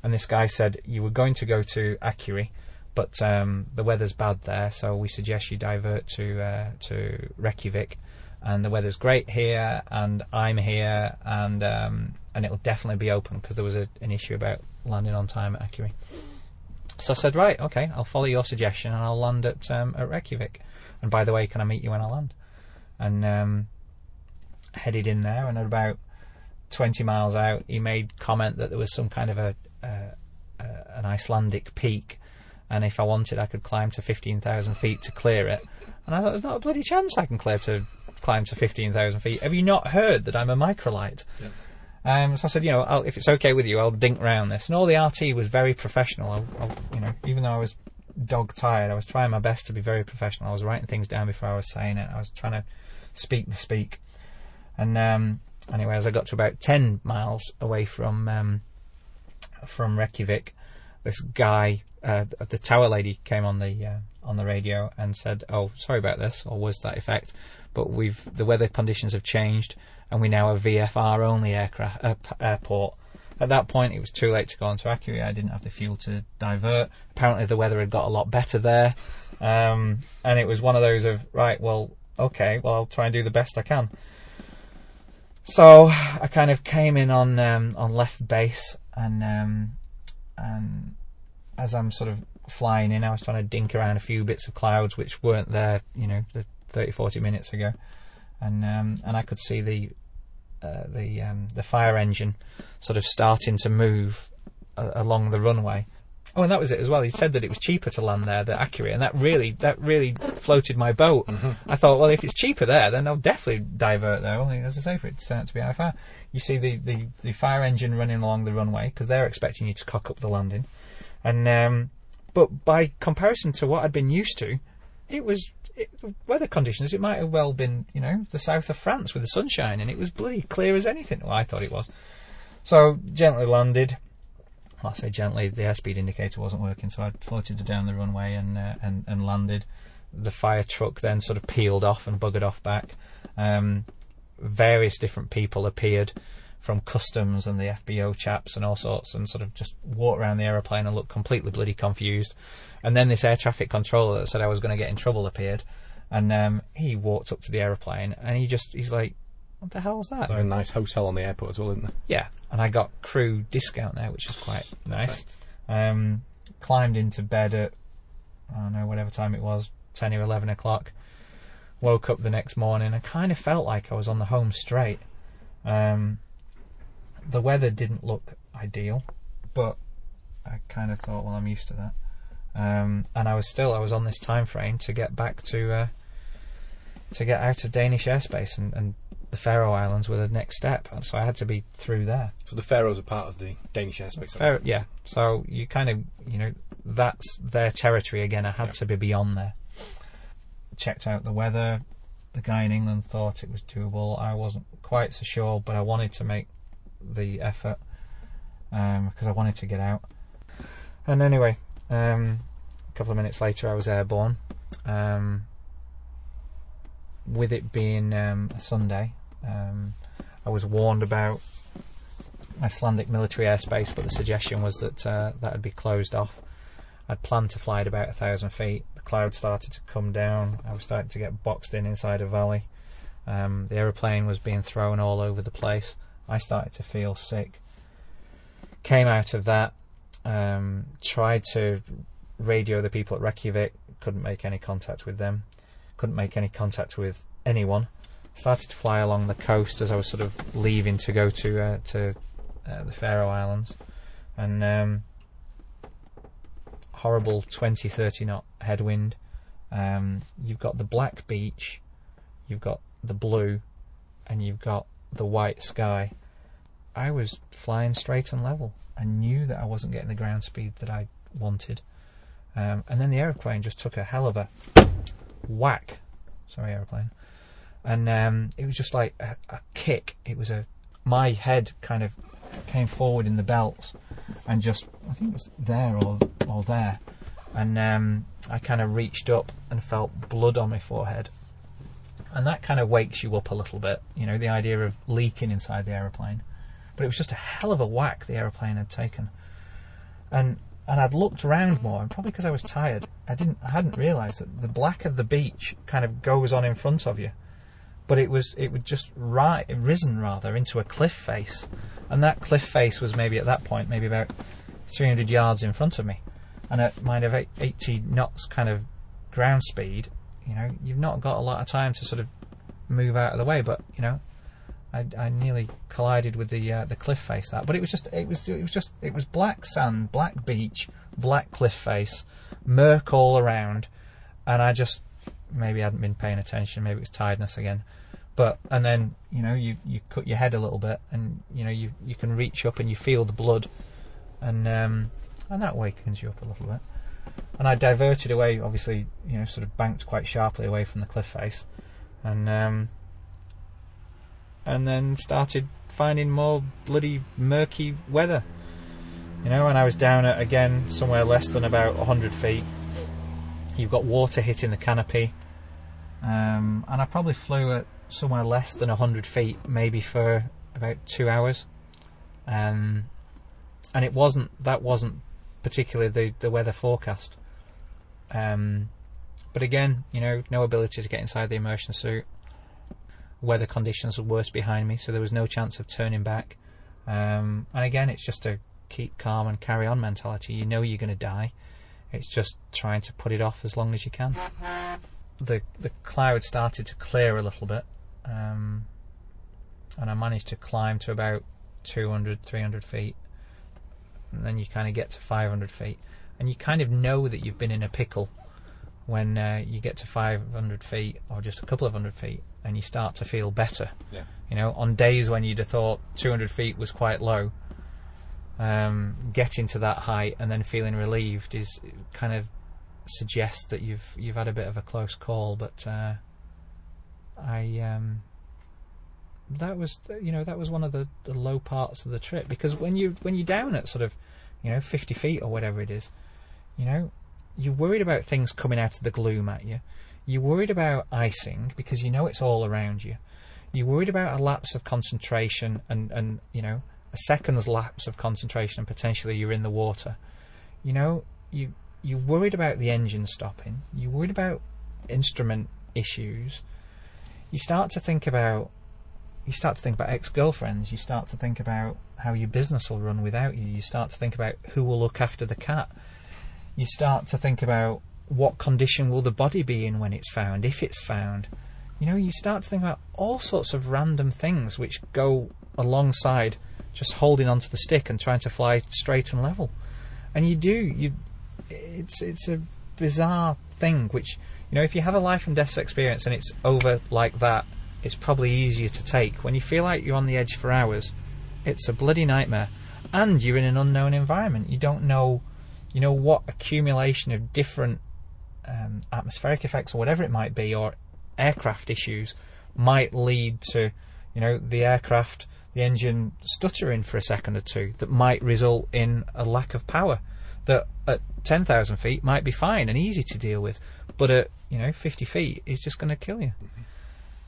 And this guy said, you were going to go to Akureyri, but um, the weather's bad there, so we suggest you divert to uh, to Reykjavik. And the weather's great here, and I'm here, and um, and it'll definitely be open because there was a, an issue about landing on time at Akureyri. So I said, right, okay, I'll follow your suggestion and I'll land at um, at Reykjavik. And by the way, can I meet you when I land? And um, headed in there, and at about 20 miles out, he made comment that there was some kind of a, an Icelandic peak, and if I wanted, I could climb to 15,000 feet to clear it. And I thought, there's not a bloody chance I can clear to climb to 15,000 feet. Have you not heard that I'm a microlight? Yeah. Um, so I said, you know, I'll, if it's okay with you, I'll dink round this. And all the RT was very professional. I'll, I'll, you know, even though I was dog tired, I was trying my best to be very professional. I was writing things down before I was saying it. I was trying to speak the speak. And um, anyway, as I got to about ten miles away from um, from Reykjavik, this guy, uh, the tower lady, came on the uh, on the radio and said, "Oh, sorry about this," or was that effect? But we've the weather conditions have changed and we now have VFR only aircraft uh, airport. At that point, it was too late to go on to Akureyri. I didn't have the fuel to divert. Apparently, the weather had got a lot better there, um, and it was one of those of right. Well, okay. Well, I'll try and do the best I can. So I kind of came in on um, on left base, and um, and as I'm sort of flying in, I was trying to dink around a few bits of clouds which weren't there, you know, the 30, 40 minutes ago and um, and I could see the uh, the um, the fire engine sort of starting to move uh, along the runway. Oh, and that was it as well. He said that it was cheaper to land there than Akureyri, and that really that really floated my boat. Mm-hmm. I thought, well, if it's cheaper there, then I'll definitely divert there. Only as I say, for it turned out to be IFR. You see the, the, the fire engine running along the runway because they're expecting you to cock up the landing, and um, but by comparison to what I'd been used to, it was it, weather conditions, it might have well been, you know, the south of France with the sunshine, and it was bloody clear as anything. Well, I thought it was. So gently landed. Well, I say gently. The airspeed indicator wasn't working, so I floated down the runway and uh, and and landed. The fire truck then sort of peeled off and buggered off back. Um, various different people appeared from customs and the FBO chaps and all sorts, and sort of just walked around the aeroplane and looked completely bloody confused. And then this air traffic controller that said I was going to get in trouble appeared, and um, he walked up to the aeroplane and he just he's like, "What the hell's that?" There's a nice hotel on the airport as well, isn't there? Yeah, and I got crew discount there, which is quite nice. Um, climbed into bed at I don't know whatever time it was, ten or eleven o'clock. Woke up the next morning and kind of felt like I was on the home straight. Um, the weather didn't look ideal, but I kind of thought, well, I'm used to that. Um, and I was still I was on this time frame to get back to uh, to get out of Danish airspace and, and the Faroe Islands were the next step, and so I had to be through there. So the Faroes are part of the Danish airspace. Faroe, yeah. So you kind of you know that's their territory again. I had yeah. to be beyond there. Checked out the weather. The guy in England thought it was doable. I wasn't quite so sure, but I wanted to make the effort because um, I wanted to get out. And anyway, um, a couple of minutes later, I was airborne. Um, with it being um, a Sunday, um, I was warned about Icelandic military airspace, but the suggestion was that uh, that would be closed off. I'd planned to fly at about a thousand feet. The clouds started to come down. I was starting to get boxed in inside a valley. Um, the aeroplane was being thrown all over the place. I started to feel sick. Came out of that, um, tried to radio the people at Reykjavik, couldn't make any contact with them, couldn't make any contact with anyone. Started to fly along the coast as I was sort of leaving to go to uh, to uh, the Faroe Islands, and um, horrible 20, 30 knot headwind, Um, you've got the black beach, you've got the blue, and you've got the white sky. I was flying straight and level. I knew that I wasn't getting the ground speed that I wanted. Um, and then the aeroplane just took a hell of a whack. Sorry, aeroplane. And um, it was just like a, a kick. It was a my head kind of came forward in the belts and just I think it was there or or there, and um, I kind of reached up and felt blood on my forehead, and that kind of wakes you up a little bit. You know, the idea of leaking inside the aeroplane, but it was just a hell of a whack the aeroplane had taken, and and I'd looked around more, and probably because I was tired, I didn't I hadn't realised that the black of the beach kind of goes on in front of you but it was it would just ri- risen rather into a cliff face, and that cliff face was maybe at that point maybe about 300 yards in front of me, and at mind of 80 knots kind of ground speed, you know, you've not got a lot of time to sort of move out of the way, but you know. I, I nearly collided with the uh, the cliff face that, but it was just it was it was just it was black sand, black beach, black cliff face, murk all around, and I just maybe I hadn't been paying attention, maybe it was tiredness again. But and then you know you, you cut your head a little bit, and you know you you can reach up and you feel the blood, and um, and that wakens you up a little bit. And I diverted away, obviously, you know, sort of banked quite sharply away from the cliff face, and um, and then started finding more bloody murky weather. You know, and I was down at again somewhere less than about hundred feet. You've got water hitting the canopy, um, and I probably flew at somewhere less than 100 feet, maybe for about two hours. Um, and it wasn't, that wasn't particularly the, the weather forecast. Um, but again, you know, no ability to get inside the immersion suit. Weather conditions were worse behind me, so there was no chance of turning back. Um, and again, it's just a keep calm and carry on mentality. You know you're going to die. It's just trying to put it off as long as you can. The the cloud started to clear a little bit, um, and I managed to climb to about 200, 300 feet. And then you kind of get to 500 feet. And you kind of know that you've been in a pickle when uh, you get to 500 feet or just a couple of hundred feet and you start to feel better. Yeah. You know, on days when you'd have thought 200 feet was quite low, um, getting to that height and then feeling relieved is kind of suggests that you've you've had a bit of a close call. But uh, I um, that was you know that was one of the, the low parts of the trip because when you when you're down at sort of you know 50 feet or whatever it is, you know you're worried about things coming out of the gloom at you. You're worried about icing because you know it's all around you. You're worried about a lapse of concentration and, and you know a second's lapse of concentration and potentially you're in the water. You know you you're worried about the engine stopping. You're worried about instrument issues you start to think about you start to think about ex-girlfriends you start to think about how your business will run without you you start to think about who will look after the cat you start to think about what condition will the body be in when it's found if it's found you know you start to think about all sorts of random things which go alongside just holding onto the stick and trying to fly straight and level and you do you it's it's a bizarre thing which you know, if you have a life and death experience and it's over like that, it's probably easier to take. When you feel like you're on the edge for hours, it's a bloody nightmare. And you're in an unknown environment. You don't know, you know, what accumulation of different um, atmospheric effects or whatever it might be, or aircraft issues might lead to, you know, the aircraft, the engine stuttering for a second or two that might result in a lack of power that at 10,000 feet might be fine and easy to deal with, but at you know 50 feet is just going to kill you. Mm-hmm.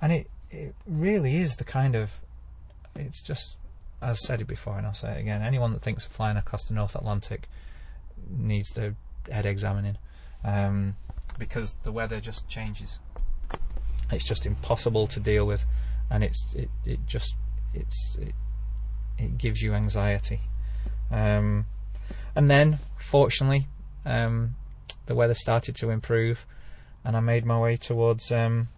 And it it really is the kind of it's just as I said it before and I'll say it again. Anyone that thinks of flying across the North Atlantic needs their head examining um, because the weather just changes. It's just impossible to deal with, and it's it, it just it's it, it gives you anxiety. Um, and then, fortunately, um, the weather started to improve, and I made my way towards um,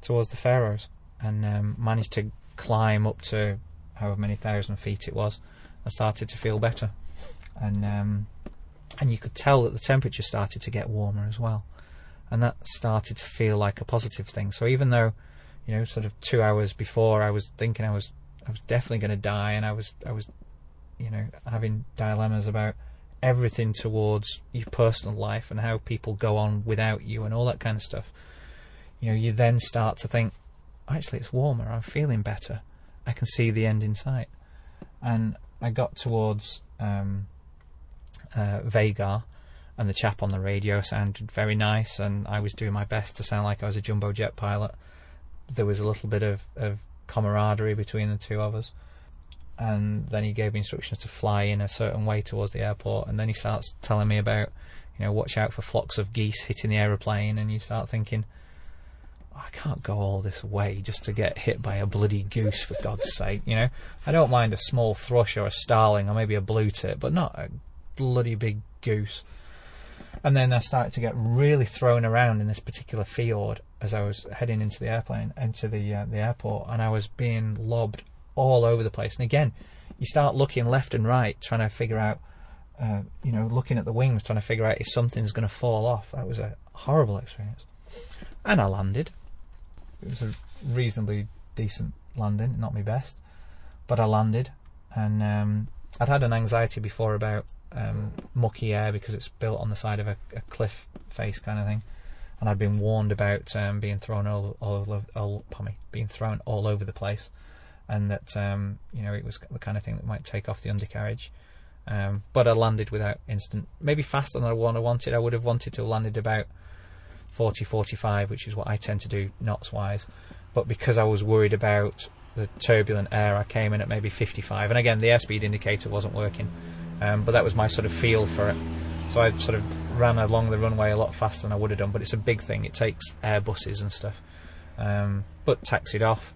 towards the Faroes, and um, managed to climb up to however many thousand feet it was. I started to feel better, and um, and you could tell that the temperature started to get warmer as well. and that started to feel like a positive thing. So even though, you know, sort of two hours before, I was thinking I was I was definitely going to die, and I was I was, you know, having dilemmas about everything towards your personal life and how people go on without you and all that kind of stuff. You know, you then start to think, actually, it's warmer. I'm feeling better. I can see the end in sight. And I got towards um, uh, Vagar, and the chap on the radio sounded very nice, and I was doing my best to sound like I was a jumbo jet pilot. There was a little bit of, of camaraderie between the two of us. And then he gave me instructions to fly in a certain way towards the airport, and then he starts telling me about, you know, watch out for flocks of geese hitting the aeroplane, and you start thinking, I can't go all this way just to get hit by a bloody goose, for God's sake, you know. I don't mind a small thrush or a starling or maybe a blue tit, but not a bloody big goose. And then I started to get really thrown around in this particular fjord as I was heading into the airplane, into the uh, the airport, and I was being lobbed all over the place. And again, you start looking left and right, trying to figure out, uh, you know, looking at the wings, trying to figure out if something's going to fall off. That was a horrible experience. And I landed. It was a reasonably decent landing, not my best, but I landed, and um, I'd had an anxiety before about um, mucky air because it's built on the side of a, a, cliff face kind of thing, and I'd been warned about um, being thrown all, all, all, all me, being thrown all over the place, and that um, you know it was the kind of thing that might take off the undercarriage. Um, but I landed without incident, maybe faster than I wanted. I would have wanted to have landed about 40, 45, which is what I tend to do knots wise. But because I was worried about the turbulent air, I came in at maybe 55. And again, the airspeed indicator wasn't working, um, but that was my sort of feel for it. So I sort of ran along the runway a lot faster than I would have done. But it's a big thing; it takes Airbuses and stuff. Um, but taxied off,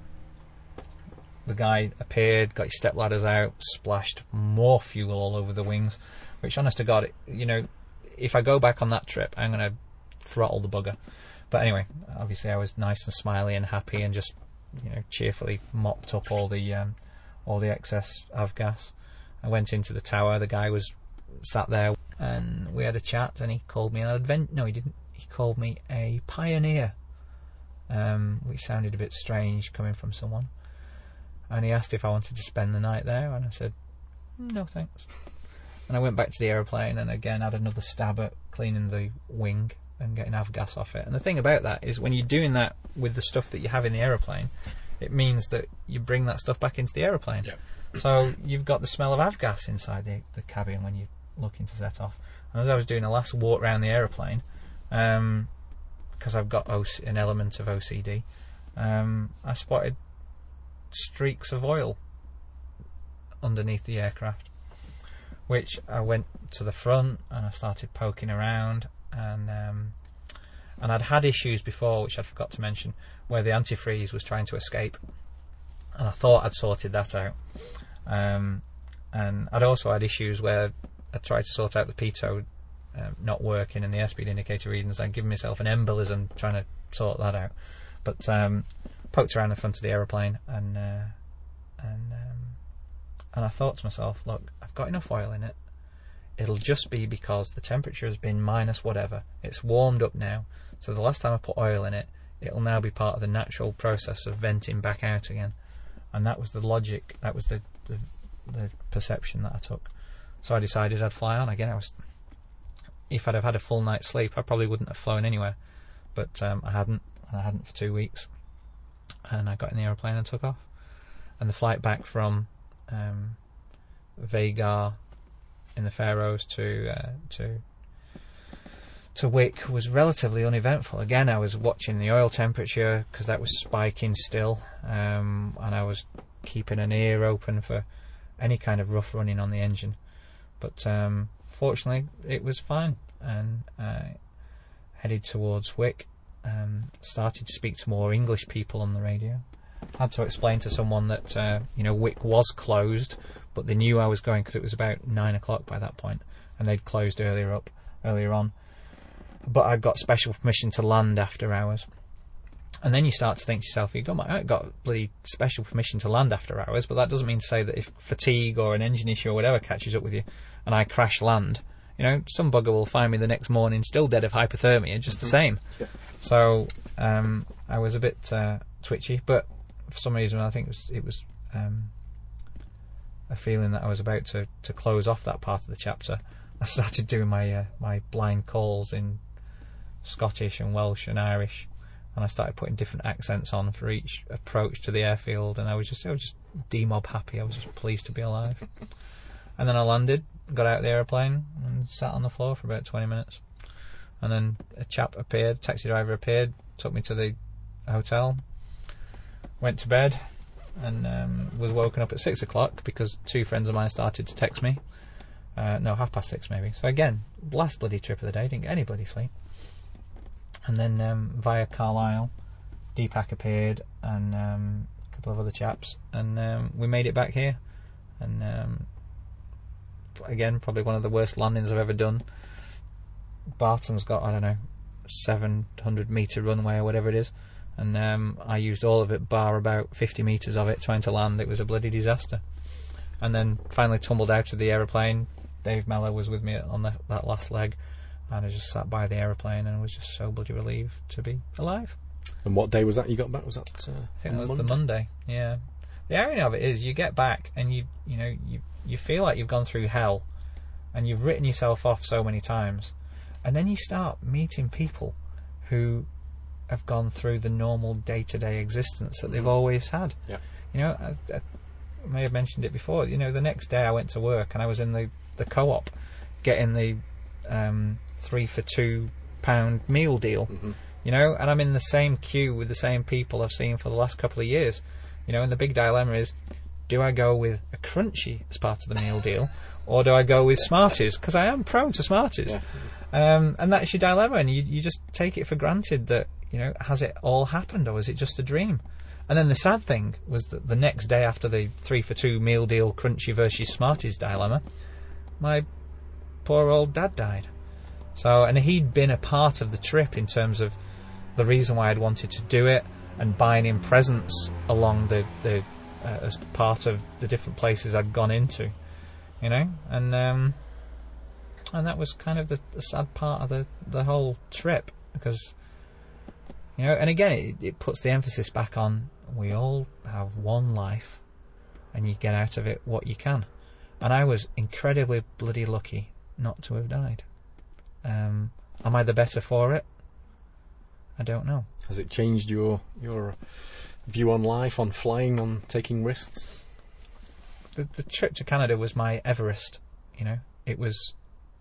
the guy appeared, got his step ladders out, splashed more fuel all over the wings. Which, honest to God, you know, if I go back on that trip, I'm going to throttle the bugger. But anyway, obviously, I was nice and smiley and happy, and just you know cheerfully mopped up all the um, all the excess of gas. I went into the tower. The guy was sat there, and we had a chat. And he called me an advent. No, he didn't. He called me a pioneer, um, which sounded a bit strange coming from someone and he asked if I wanted to spend the night there, and I said, no thanks. And I went back to the aeroplane and again had another stab at cleaning the wing and getting avgas off it. And the thing about that is when you're doing that with the stuff that you have in the aeroplane, it means that you bring that stuff back into the aeroplane. Yep. So you've got the smell of avgas inside the, the cabin when you're looking to set off. And as I was doing a last walk around the aeroplane, because um, I've got an element of OCD, um, I spotted streaks of oil underneath the aircraft. Which I went to the front and I started poking around and um, and I'd had issues before, which I'd forgot to mention, where the antifreeze was trying to escape, and I thought I'd sorted that out. Um, and I'd also had issues where I tried to sort out the pitot um, not working and the airspeed indicator readings. I'd given myself an embolism trying to sort that out, but um, poked around the front of the aeroplane and uh, and um, and I thought to myself, look, I've got enough oil in it. It'll just be because the temperature has been minus whatever. It's warmed up now. So the last time I put oil in it, it'll now be part of the natural process of venting back out again. And that was the logic. That was the the, the perception that I took. So I decided I'd fly on again. I was, if I'd have had a full night's sleep, I probably wouldn't have flown anywhere. But um, I hadn't, and I hadn't for two weeks and I got in the aeroplane and took off. And the flight back from um, in the Faroes to uh, to to Wick was relatively uneventful. Again, I was watching the oil temperature because that was spiking still, um, and I was keeping an ear open for any kind of rough running on the engine. But um, fortunately, it was fine, and I headed towards Wick um, started to speak to more English people on the radio. Had to explain to someone that uh, you know Wick was closed, but they knew I was going because it was about nine o'clock by that point, and they'd closed earlier up earlier on. But I got special permission to land after hours. And then you start to think to yourself, you got my, I got bloody special permission to land after hours, but that doesn't mean to say that if fatigue or an engine issue or whatever catches up with you, and I crash land, You know, some bugger will find me the next morning still dead of hypothermia, just the same. Yeah. So um, I was a bit uh, twitchy, but for some reason I think it was, it was um, a feeling that I was about to, to close off that part of the chapter. I started doing my uh, my blind calls in Scottish and Welsh and Irish, and I started putting different accents on for each approach to the airfield, and I was just I was just demob happy. I was just pleased to be alive. and then I landed, got out of the aeroplane, and sat on the floor for about twenty minutes. And then a chap appeared, taxi driver appeared, took me to the hotel, went to bed, and um, was woken up at six o'clock because two friends of mine started to text me. Uh, no, half past six maybe. So again, last bloody trip of the day, didn't get any bloody sleep. And then um, via Carlisle, Deepak appeared and um, a couple of other chaps, and um, we made it back here. And um, again, probably one of the worst landings I've ever done. Barton's got I don't know, 700 meter runway or whatever it is, and um, I used all of it, bar about 50 meters of it, trying to land. It was a bloody disaster. And then finally tumbled out of the aeroplane. Dave Mellor was with me on the, that last leg, and I just sat by the aeroplane and was just so bloody relieved to be alive. And what day was that you got back? Was that? Uh, I think that was the Monday. Yeah. The irony of it is, you get back and you you know you you feel like you've gone through hell, and you've written yourself off so many times, and then you start meeting people who have gone through the normal day to day existence that they've always had. Yeah. You know, I, I may have mentioned it before. You know, the next day I went to work and I was in the the co-op getting the um, three for two pound meal deal. You know, and I'm in the same queue with the same people I've seen for the last couple of years. You know, and the big dilemma is, do I go with a crunchy as part of the meal deal, or do I go with Smarties? Because I am prone to Smarties, um, and that's your dilemma, and you you just take it for granted that you know has it all happened or is it just a dream? And then the sad thing was that the next day after the three for two meal deal crunchy versus Smarties dilemma, my poor old dad died. So, and he'd been a part of the trip in terms of the reason why I'd wanted to do it and buying him presents along the the as part of the different places I'd gone into, you know, and um, and that was kind of the, the sad part of the the whole trip because you know, and again it, it puts the emphasis back on we all have one life, and you get out of it what you can, and I was incredibly bloody lucky not to have died. Um, am I the better for it? I don't know. Has it changed your your view on life, on flying, on taking risks? the, the trip to Canada was my Everest. You know, it was,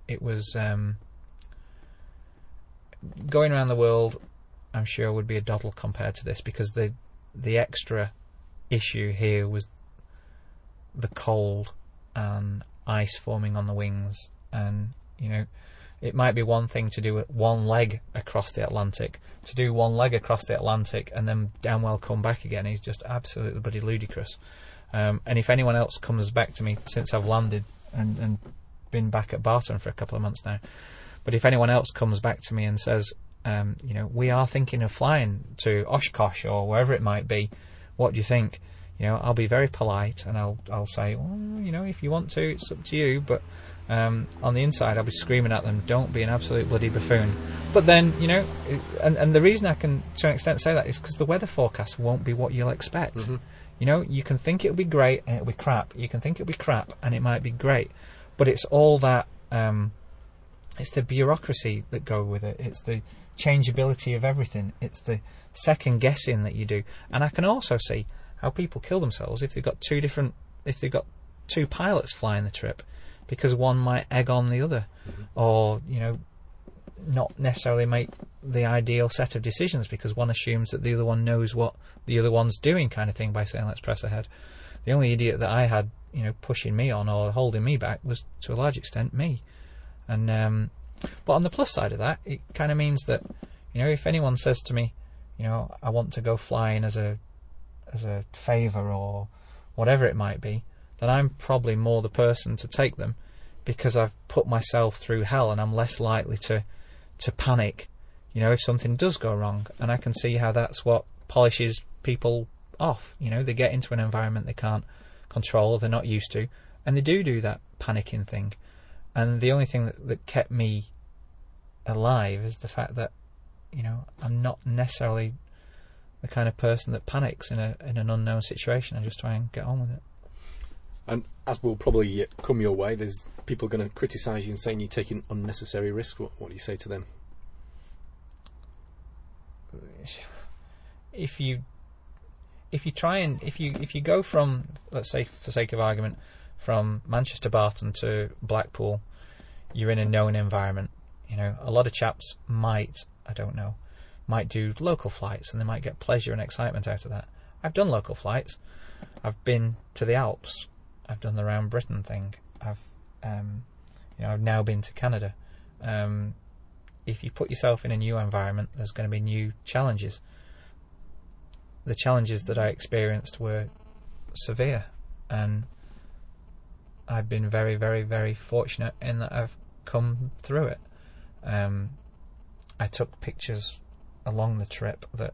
it was um, going around the world. I'm sure would be a doddle compared to this because the the extra issue here was the cold and ice forming on the wings, and you know, it might be one thing to do one leg across the Atlantic. To do one leg across the Atlantic and then damn well come back again is just absolutely bloody ludicrous. Um, and if anyone else comes back to me since I've landed and, and been back at Barton for a couple of months now, but if anyone else comes back to me and says, um, you know, we are thinking of flying to Oshkosh or wherever it might be, what do you think? You know, I'll be very polite and I'll I'll say, well, you know, if you want to, it's up to you. But um, on the inside, I'll be screaming at them, "Don't be an absolute bloody buffoon." But then, you know, and and the reason I can to an extent say that is because the weather forecast won't be what you'll expect. You know, you can think it'll be great and it'll be crap. You can think it'll be crap and it might be great, but it's all that. Um, it's the bureaucracy that go with it. It's the changeability of everything. It's the second guessing that you do. And I can also see how people kill themselves if they've got two different, if they've got two pilots flying the trip, because one might egg on the other, or you know, not necessarily make the ideal set of decisions because one assumes that the other one knows what the other one's doing, kind of thing, by saying let's press ahead. The only idiot that I had, you know, pushing me on or holding me back was to a large extent me. And um, but on the plus side of that, it kind of means that you know if anyone says to me, you know, I want to go flying as a as a favour or whatever it might be, then I'm probably more the person to take them because I've put myself through hell and I'm less likely to to panic, you know, if something does go wrong. And I can see how that's what polishes people off. You know, they get into an environment they can't control, they're not used to, and they do do that panicking thing. and the only thing that, that kept me alive is the fact that you know I'm not necessarily the kind of person that panics in a in an unknown situation. I just try and get on with it. And as will probably come your way, there's people going to criticise you and saying you're taking unnecessary risk. What, what do you say to them? If you if you try and if you if you go from let's say for sake of argument from Manchester Barton to Blackpool, you're in a known environment. You know, a lot of chaps might I don't know might do local flights and they might get pleasure and excitement out of that. I've done local flights. I've been to the Alps. I've done the round Britain thing. I've um, you know I've now been to Canada. Um, if you put yourself in a new environment, there's going to be new challenges. The challenges that I experienced were severe, and I've been very, very, very fortunate in that I've come through it. Um, I took pictures along the trip that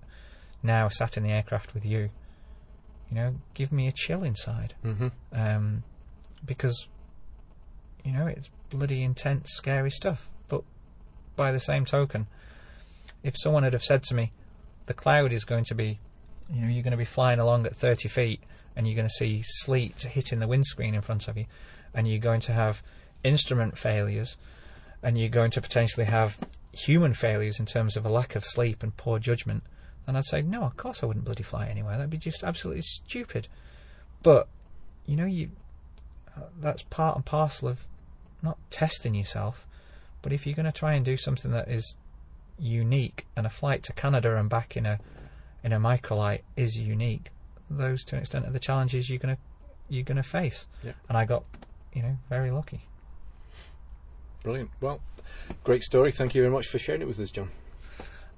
now sat in the aircraft with you, you know, give me a chill inside. Mm-hmm. Um, because, you know, it's bloody intense, scary stuff. But by the same token, if someone had have said to me, the cloud is going to be, you know, you're going to be flying along at 30 feet and you're going to see sleet hitting the windscreen in front of you and you're going to have instrument failures and you're going to potentially have human failures in terms of a lack of sleep and poor judgment, then I'd say, no, of course I wouldn't bloody fly anywhere. That'd be just absolutely stupid. But, you know, you uh, that's part and parcel of not testing yourself, but if you're going to try and do something that is unique, and a flight to Canada and back in a in a microlight is unique, those to an extent are the challenges you're going to you're going to face. Yeah. And I got, you know, very lucky. Brilliant. Well, great story. Thank you very much for sharing it with us, John.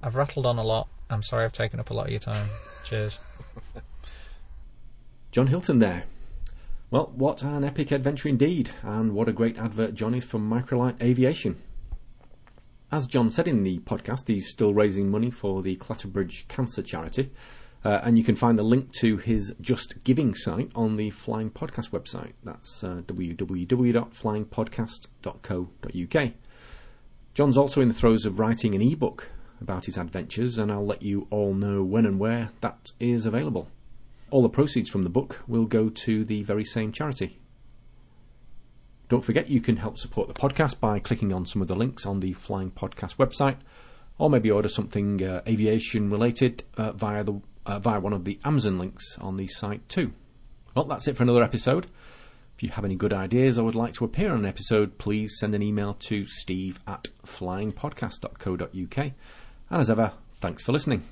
I've rattled on a lot. I'm sorry I've taken up a lot of your time. Cheers. John Hilton there. Well, what an epic adventure indeed, and what a great advert John is for Microlight Aviation. As John said in the podcast, he's still raising money for the Clatterbridge Cancer Charity, uh, and you can find the link to his Just Giving site on the Flying Podcast website. That's uh, www.flyingpodcast.co.uk. John's also in the throes of writing an ebook about his adventures, and I'll let you all know when and where that is available. All the proceeds from the book will go to the very same charity. Don't forget you can help support the podcast by clicking on some of the links on the Flying Podcast website, or maybe order something uh, aviation related uh, via the uh, via one of the Amazon links on the site too. Well, that's it for another episode. If you have any good ideas or would like to appear on an episode, please send an email to steve at flyingpodcast.co.uk. And as ever, thanks for listening.